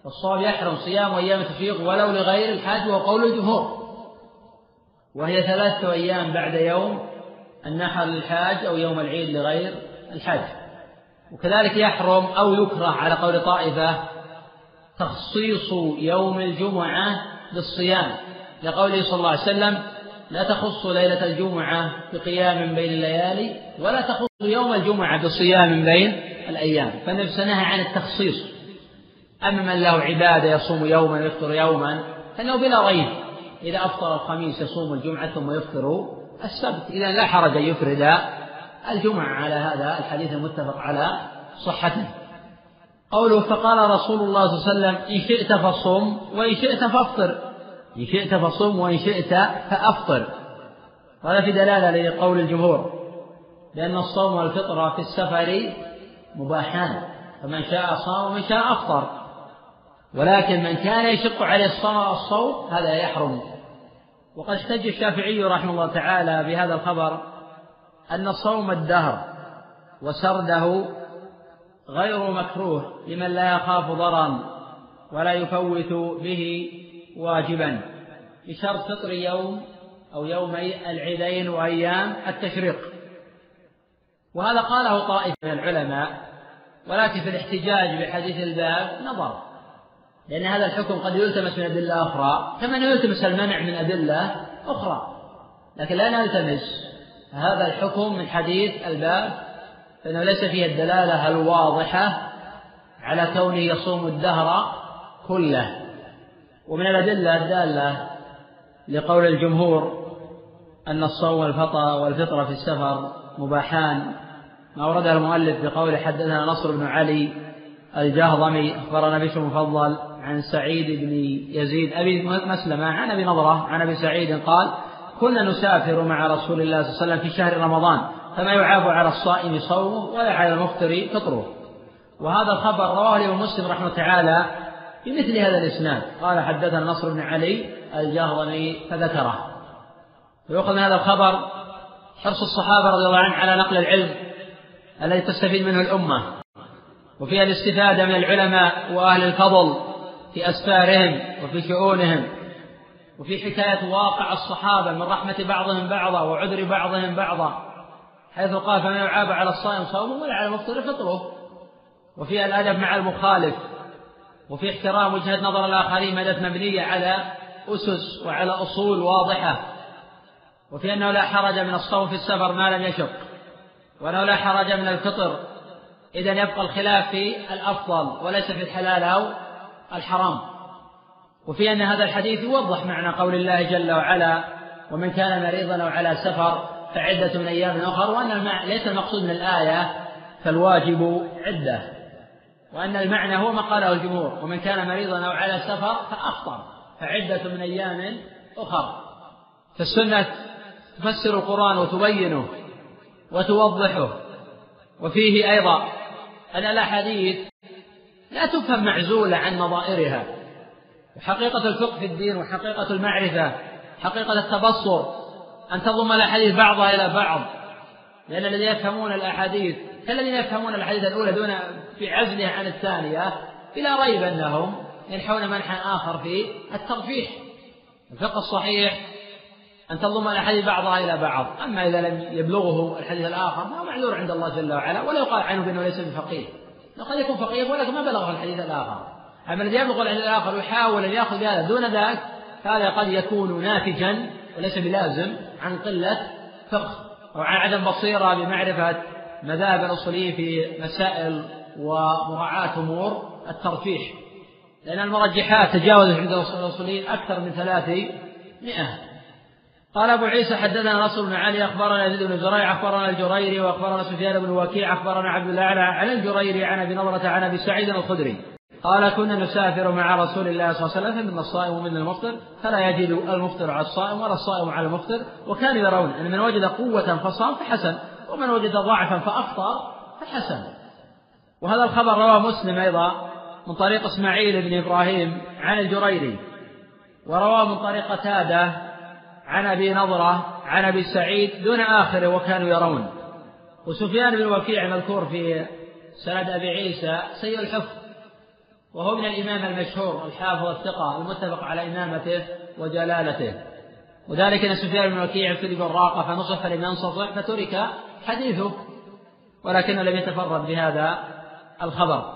والصواب يحرم صيام أيام التشريق ولو لغير الحاج وهو قول الجمهور. وهي ثلاثة أيام بعد يوم النحر للحاج أو يوم العيد لغير الحاج. وكذلك يحرم أو يكره على قول طائفة تخصيص يوم الجمعة بالصيام لقوله صلى الله عليه وسلم لا تخص ليلة الجمعة بقيام بين الليالي ولا تخص يوم الجمعة بصيام بين الأيام. فالنبي نهى عن التخصيص. أما من له عبادة يصوم يوما ويفطر يوما فإنه بلا ريب إذا أفطر الخميس يصوم الجمعة ثم يفطر السبت. إذا لا حرج أن يفرد الجمعة على هذا الحديث المتفق على صحته. قوله فقال رسول الله صلى الله عليه وسلم إن شئت فصم وإن شئت فافطر. إن شئت فصم وإن شئت فأفطر. وهذا في دلالة لقول الجمهور لأن الصوم والفطر في السفر مباحان فمن شاء صام ومن شاء أفطر. ولكن من كان يشق عليه الصوم هذا يحرم. وقد احتج الشافعي رحمه الله تعالى بهذا الخبر أن صوم الدهر وسرده غير مكروه لمن لا يخاف ضررا ولا يفوت به واجبا بشرط فطر يوم أو يومي العيدين وأيام التشريق. وهذا قاله طائفة من العلماء ولكن في الاحتجاج بحديث الباب نظر. لأن هذا الحكم قد يلتمس من أدلة أخرى كما يلتمس المنع من أدلة أخرى. لكن لا نلتمس هذا الحكم من حديث الباب فإنه ليس فيه الدلالة الواضحة على كونه يصوم الدهر كله. ومن الأدلة الدالة لقول الجمهور أن الصوم والفطر والفطر في السفر مباحان. ما ورد المؤلف بقول حدثنا نصر بن علي الجهضمي أخبرنا بشر مفضل عن سعيد بن يزيد أبي مسلمة عن أبي نضرة عن أبي سعيد قال كنا نسافر مع رسول الله صلى الله عليه وسلم في شهر رمضان فما يعاب على الصائم صومه ولا على المفطر فطره. وهذا الخبر رواه الإمام مسلم رحمه تعالى بمثل هذا الإسناد. قال حدثنا نصر بن علي الجهضمي فذكره. ويؤخذ من هذا الخبر حرص الصحابة رضي الله عنهم على نقل العلم الذي تستفيد منه الأمة. وفيها الاستفادة من العلماء وأهل الفضل في أسفارهم وفي شؤونهم. وفي حكاية واقع الصحابة من رحمة بعضهم بعضا وعذر بعضهم بعضا. حيث قال فما يعاب على الصائم صومه ولا على المفطر فطره وفي الأدب مع المخالف. وفي احترام وجهة نظر الآخرين ما مبنية على أسس وعلى أصول واضحة. وفي أنه لا حرج من الصوم في السفر ما لم يشق. وأنه لا حرج من الفطر. إذا يبقى الخلاف في الأفضل وليس في الحلال أو الحرام. وفي أن هذا الحديث يوضح معنى قول الله جل وعلا ومن كان مريضا أو على سفر فعدة من أيام أخر. وأن ليس المقصود من الآية فالواجب عدة. وأن المعنى هو ما قاله الجمهور ومن كان مريضا أو على سفر فأفطر فعدة من أيام أخر. فالسنة تفسر القرآن وتبينه. وتوضحه. وفيه أيضا أن الأحاديث لا تفهم معزولة عن نظائرها وحقيقة الفقه في الدين وحقيقة المعرفة حقيقة التبصر أن تضم الأحاديث بعضها إلى بعض. لأن الذين يفهمون الأحاديث كالذين يفهمون الحديث الأولى دون في عزلها عن الثانية بلا ريب أنهم ينحون منحا آخر في الترفيح الفقه الصحيح أن تضم الأحاديث بعضها إلى بعض. أما إذا لم يبلغه الحديث الآخر فهو معذور عند الله جل وعلا ولا يقال عنه بأنه ليس بفقيه. قد يكون فقيه ولكن ما بلغه الحديث الآخر. أما الذي يبلغ الحديث الآخر ويحاول أن يأخذ بهذا دون ذلك فهذا قد يكون ناتجا وليس بلازم عن قلة فقه أو عن عدم بصيرة بمعرفة مذاهب الأصوليين في مسائل ومراعاة أمور الترفيح لأن المرجحات تجاوزت عند الأصوليين أكثر من ثلاثمائة قال أبو عيسى حدثنا نصر بن علي أخبرنا يزيد بن زريع أخبرنا الجريري وأخبرنا سفيان بن وكيع أخبرنا عبد الأعلى عن الجريري عن أبي نضرة عن أبي سعيد الخدري. قال كنا نسافر مع رسول الله صلى الله عليه وسلم فمن الصائم ومن المفطر فلا يجد المفطر على الصائم ولا الصائم على المفطر وكانوا يرون أن من وجد قوة فصام فحسن ومن وجد ضعفا فأفطر فحسن. وهذا الخبر رواه مسلم أيضا من طريق إسماعيل بن إبراهيم عن الجريري ورواه من طريق قتادة عن أبي نضرة عن أبي سعيد دون آخره وكانوا يرون. وسفيان بن وكيع المذكور في سند أبي عيسى سيء الحفظ. وهو من الإمام المشهور الحافظ الثقة المتفق على إمامته وجلالته. وذلك أن سفيان بن وكيع ابتلي بالراقة فنصف لم ينصفح فترك حديثه. ولكنه لم يتفرد بهذا الخبر.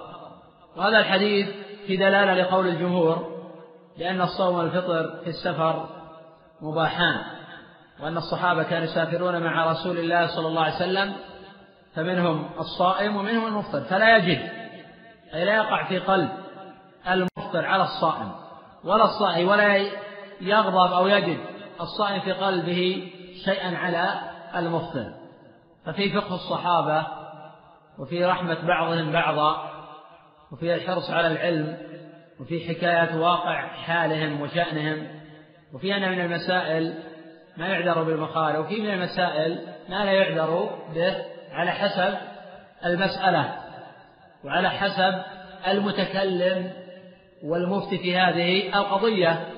وهذا الحديث في دلالة لقول الجمهور لأن الصوم والفطر في السفر مباحان وأن الصحابة كانوا يسافرون مع رسول الله صلى الله عليه وسلم فمنهم الصائم ومنهم المفطر فلا يجد أي لا يقع في قلب المفطر على الصائم ولا الصائم ولا يغضب أو يجد الصائم في قلبه شيئا على المفطر. ففي فقه الصحابة وفي رحمة بعضهم بعضا وفي الحرص على العلم وفي حكاية واقع حالهم وشأنهم وفي أن من المسائل ما يعذر بالمخالف وفي من المسائل ما لا يعذر به على حسب المسألة وعلى حسب المتكلم والمفتي في هذه القضية.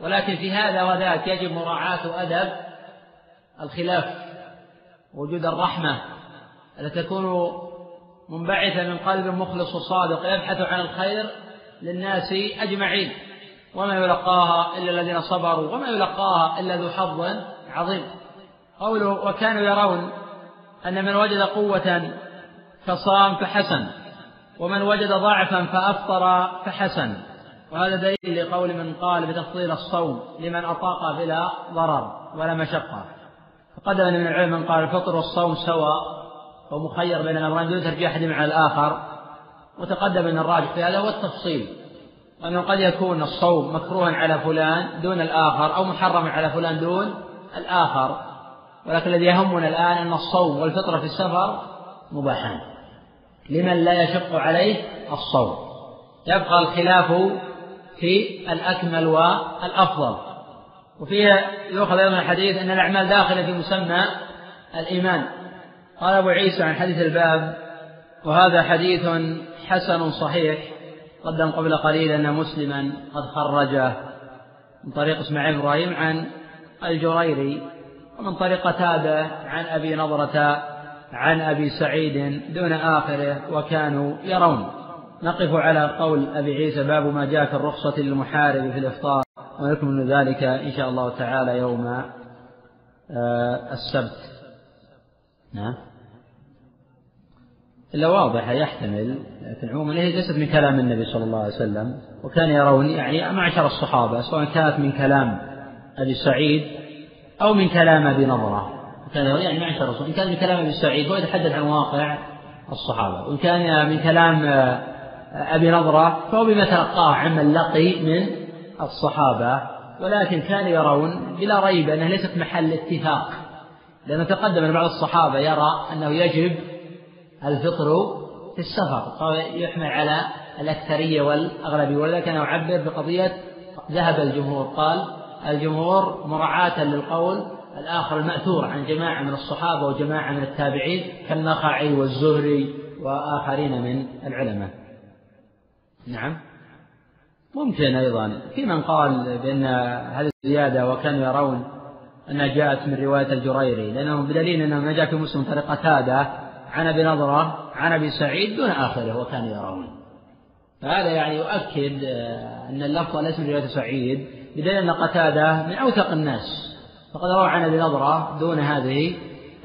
ولكن في هذا وذاك يجب مراعاة أدب الخلاف وجود الرحمة التي تكون منبعثة من قلب مخلص وصادق يبحث عن الخير للناس أجمعين. وما يلقاها إلا الذين صبروا وما يلقاها إلا ذو حظ عظيم. قوله وكانوا يرون أن من وجد قوة فصام فحسن ومن وجد ضعفا فأفطر فحسن. وهذا دليل لقول من قال بتفضيل الصوم لمن أطاق بلا ضرر ولا مشقة. فقدم من العلم من قال الفطر والصوم سواء ومخير بين الأمرين دون ترجيح أحد مع الآخر. وتقدم من الراجح في هذا هو التفصيل. وأنه قد يكون الصوم مكروها على فلان دون الآخر أو محرما على فلان دون الآخر. ولكن الذي يهمنا الآن أن الصوم والفطرة في السفر مباحان. لمن لا يشق عليه الصوم. يبقى الخلاف في الأكمل والأفضل. وفيها يؤخذ أيضا الحديث أن الأعمال داخلة في مسمى الإيمان. قال أبو عيسى عن حديث الباب وهذا حديث حسن صحيح. قدم قبل قليل أن مسلما قد خرجه من طريق إسماعيل إبراهيم عن الجريري ومن طريق قتادة عن أبي نضرة عن أبي سعيد دون آخره وكانوا يرون. نقف على قول أبي عيسى باب ما جاء في الرخصة للمحارب في الإفطار. ونكمل ذلك إن شاء الله تعالى يوم آه، السبت. نعم. إلا واضحة يحتمل لكن عموما هي ليست من كلام النبي صلى الله عليه وسلم وكان يرون يعني معشر الصحابة سواء كانت من كلام أبي سعيد أو من كلام أبي نضرة كان يعني معشر الرسول إن كان من كلام أبي سعيد هو يتحدث عن واقع الصحابة وإن كان من كلام أبي نضرة فهو بما تلقاه عمن لقي من الصحابة. ولكن كانوا يرون بلا ريب أنها ليست محل اتفاق لأنه تقدم أن بعض الصحابة يرى أنه يجب الفطر في السفر. فهو يحمل على الأكثرية والأغلبية. ولذلك أنا أعبر بقضية ذهب الجمهور. قال الجمهور مراعاة للقول الآخر المأثور عن جماعة من الصحابة وجماعة من التابعين كالنخعي والزهري وآخرين من العلماء. نعم. ممكن أيضا. في من قال بأن هذه الزيادة وكانوا يرون أنها جاءت من رواية الجريري لأنهم بدليل أنه ما جاء في مسلم طريق قتادة عن أبي نضرة عن أبي سعيد دون آخره وكانوا يرون. فهذا يعني يؤكد آه، أن اللفظ ليس من رواية سعيد بدليل أن قتادة من أوثق الناس. فقد روى عن أبي نضرة دون هذه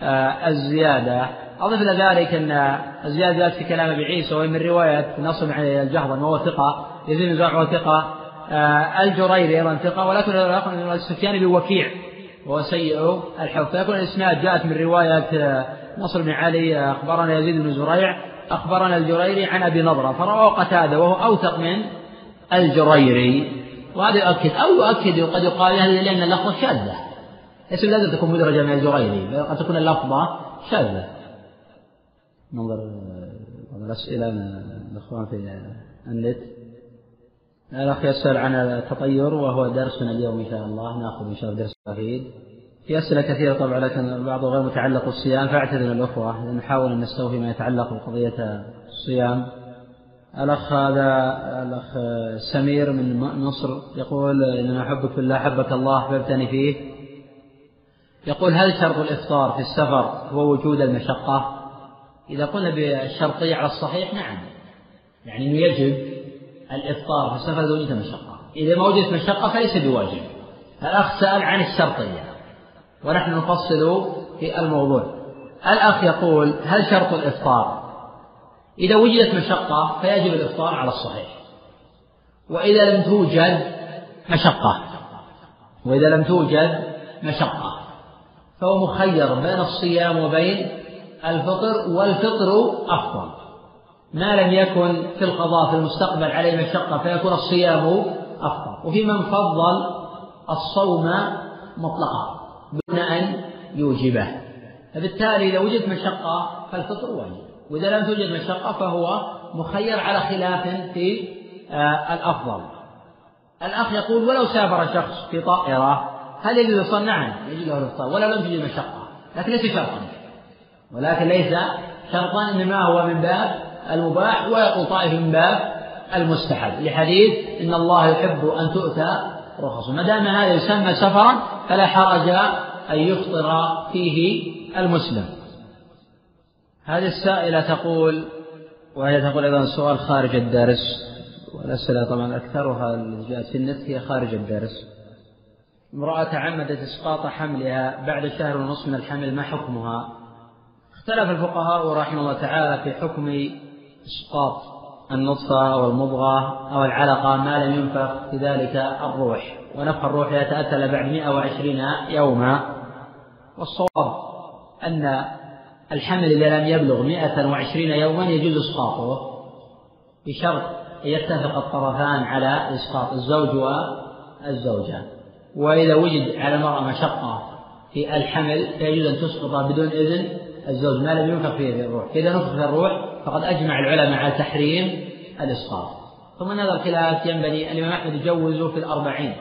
آه، الزيادة. أضف إلى ذلك أن الزيادة في كلام أبي عيسى وهي من رواية نصر بن الجهضم وهو ثقة يزيد بن زرع ثقة. آه، الجريري أيضا ثقة ولكن السفياني بوكيع وهو سيء الحفظ فيكون الإسناد جاءت من رواية نصر بن علي أخبرنا يزيد بن زريع أخبرنا الجريري عن أبي نضرة فرواه قتادة وهو أوثق من الجريري. وهذا يؤكد أو يؤكد قد يقال لأن اللفظة شاذة. ليس لازم تكون مدرجة من الجريري قد تكون اللفظة شاذة. ننظر الأسئلة من الإخوان في النت. الأخ يسأل عن التطير وهو درسنا اليوم إن شاء الله نأخذ إن شاء الله درس أخير في أسئلة كثيرة طبعا لكن البعض غير متعلق بالصيام فاعتذر الأخوة نحاول أن نستوفي ما يتعلق بقضية الصيام. الأخ هذا الأخ سمير من مصر يقول إننا أحبك في الله أحبك الله أحببتني فيه. يقول هل شرط الإفطار في السفر هو وجود المشقة؟ إذا قلنا بالشرطية على الصحيح نعم. يعني أنه يجب الإفطار في السفر دون مشقة إذا ما وجدت مشقة فليس بواجب. الأخ سأل عن الشرطية. ونحن نفصل في الموضوع. الأخ يقول هل شرط الإفطار؟ إذا وجدت مشقة فيجب الإفطار على الصحيح. وإذا لم توجد مشقة. وإذا لم توجد مشقة. فهو مخير بين الصيام وبين الفطر والفطر أفضل. ما لم يكن في القضاء في المستقبل عليه مشقة فيكون الصيام أفضل. وفي من فضل الصوم مطلقا دون أن يوجبه. فبالتالي إذا وجدت مشقة فالفطر واجب. وإذا لم توجد مشقة فهو مخير على خلاف في آه الأفضل. الأخ يقول ولو سافر شخص في طائرة هل يجوز الإفطار؟ نعم يجوز له الإفطار ولو لم توجد مشقة لكن ليس شرطا. ولكن ليس شرطا إنما هو من باب المباح ويقول طائف من باب المستحب. لحديث إن الله يحب أن تؤتى رخص. ما دام هذا يسمى سفرا فلا حرج أن يفطر فيه المسلم. هذه السائلة تقول وهي تقول أيضا سؤال خارج الدرس والأسئلة طبعا أكثرها اللي جاءت في النت هي خارج الدرس. امرأة تعمدت إسقاط حملها بعد شهر ونصف من الحمل ما حكمها؟ اختلف الفقهاء رحمه الله تعالى في حكم إسقاط النطفة أو المضغة أو العلقة ما لم ينفخ في ذلك الروح. ونفخ الروح يتأتى بعد 120 يوما. والصواب أن الحمل إذا لم يبلغ 120 يوما يجوز إسقاطه بشرط أن يتفق الطرفان على إسقاط الزوج والزوجة. وإذا وجد على المرأة مشقة في الحمل فيجوز أن تسقط بدون إذن الزوج ما لم ينفخ فيه الروح. فإذا نفخ الروح فقد أجمع العلماء على تحريم الإسقاط. ثم هذا الخلاف ينبني الإمام أحمد يجوز في الأربعين.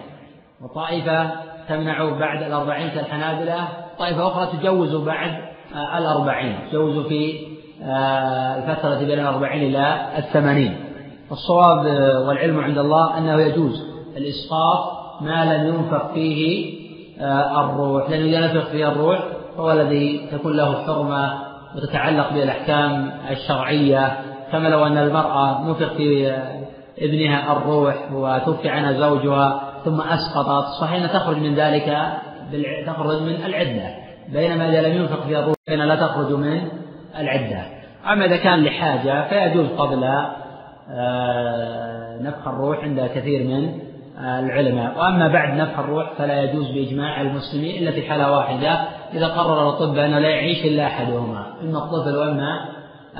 وطائفة تمنع بعد الأربعين كالحنابلة. طائفة أخرى تجوز بعد آه، الأربعين. تجوز في آه، الفترة بين الأربعين إلى الثمانين. الصواب آه، والعلم عند الله أنه يجوز الإسقاط ما لم ينفخ فيه الروح. لأنه إذا نفخ فيه الروح هو الذي تكون له حرمة وتتعلق بالأحكام الشرعية كما لو أن المرأة نفخ في ابنها الروح وتوفي عنها زوجها ثم أسقطت صحيح تخرج من ذلك تخرج من العدة بينما إذا لم ينفق فيها الروح فإنها لا تخرج من العدة. أما إذا كان لحاجة فيجوز قبل آه، نفخ الروح عند كثير من العلماء. وأما بعد نفخ الروح فلا يجوز بإجماع المسلمين إلا في حالة واحدة إذا قرر الأطباء أنه لا يعيش إلا أحدهما إما الطفل وإما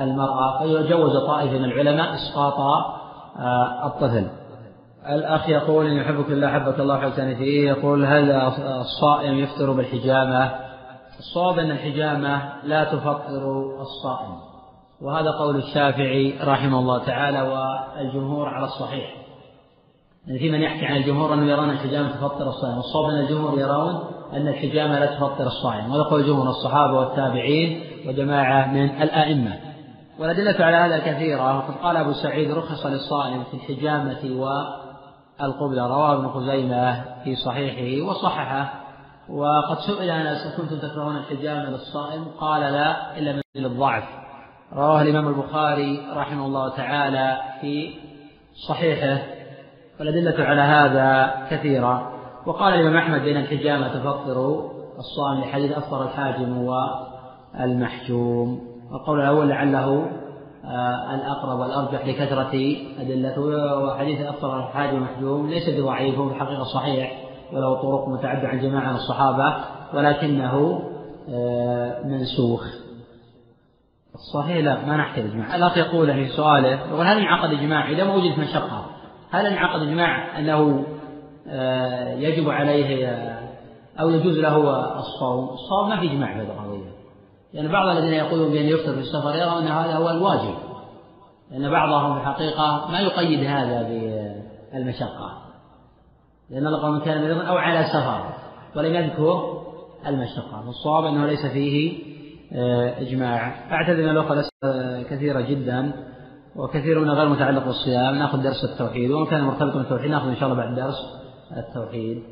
المرأة فيجوز طائفة من العلماء إسقاط آه، الطفل. الأخ يقول إن يحبك الله حبك الله حبتني فيه يقول هل الصائم يفطر بالحجامة؟ الصواب أن الحجامة لا تفطر الصائم. وهذا قول الشافعي رحمه الله تعالى والجمهور على الصحيح. يعني في من يحكي عن الجمهور أنهم يرون الحجامة تفطر الصائم والصواب أن الجمهور يرون أن الحجامة لا تفطر الصائم وهذا قول جمهور الصحابة والتابعين وجماعة من الآئمة. والأدلة على هذا كثيرة. وقد قال أبو سعيد رخص للصائم في الحجامة والقبلة. رواه ابن خزيمة في صحيحه وصححه. وقد سئل أنس كنتم تكرهون الحجامة للصائم؟ قال لا إلا من الضعف. رواه الإمام البخاري رحمه الله تعالى في صحيحه. والأدلة على هذا كثيرة. وقال الإمام أحمد بين الحجامة تفطر الصائم لحديث أفطر الحاجم والمحجوم. القول الأول لعله آه، الأقرب والأرجح لكثرة أدلته وحديث أفطر الحاجم المحجوم ليس بضعيف هو الحقيقة صحيح وله طرق متعددة عن جماعة من الصحابة ولكنه آه، منسوخ. الصحيح لا ما نحتاج إجماع الأخ يقول في سؤاله يقول هل انعقد إجماع إذا ما وجدت مشقة؟ هل انعقد إجماع أنه يجب عليه أو يجوز له الصوم. الصوم ما في إجماع في هذه القضية. لأن بعض الذين يقولون بأن يفطر في السفر يرى أن هذا هو الواجب. لأن بعضهم في الحقيقة ما يقيد هذا بالمشقة. لأن الله من كان مريضا أو على سفر ولم يذكر المشقة. والصواب أنه ليس فيه آه، إجماع. أعتذر أن الأخوة كثيرة جدا وكثير منها غير متعلق بالصيام. نأخذ درس التوحيد. وإن كان مرتبط بالتوحيد نأخذ إن شاء الله بعد درس. التوحيد.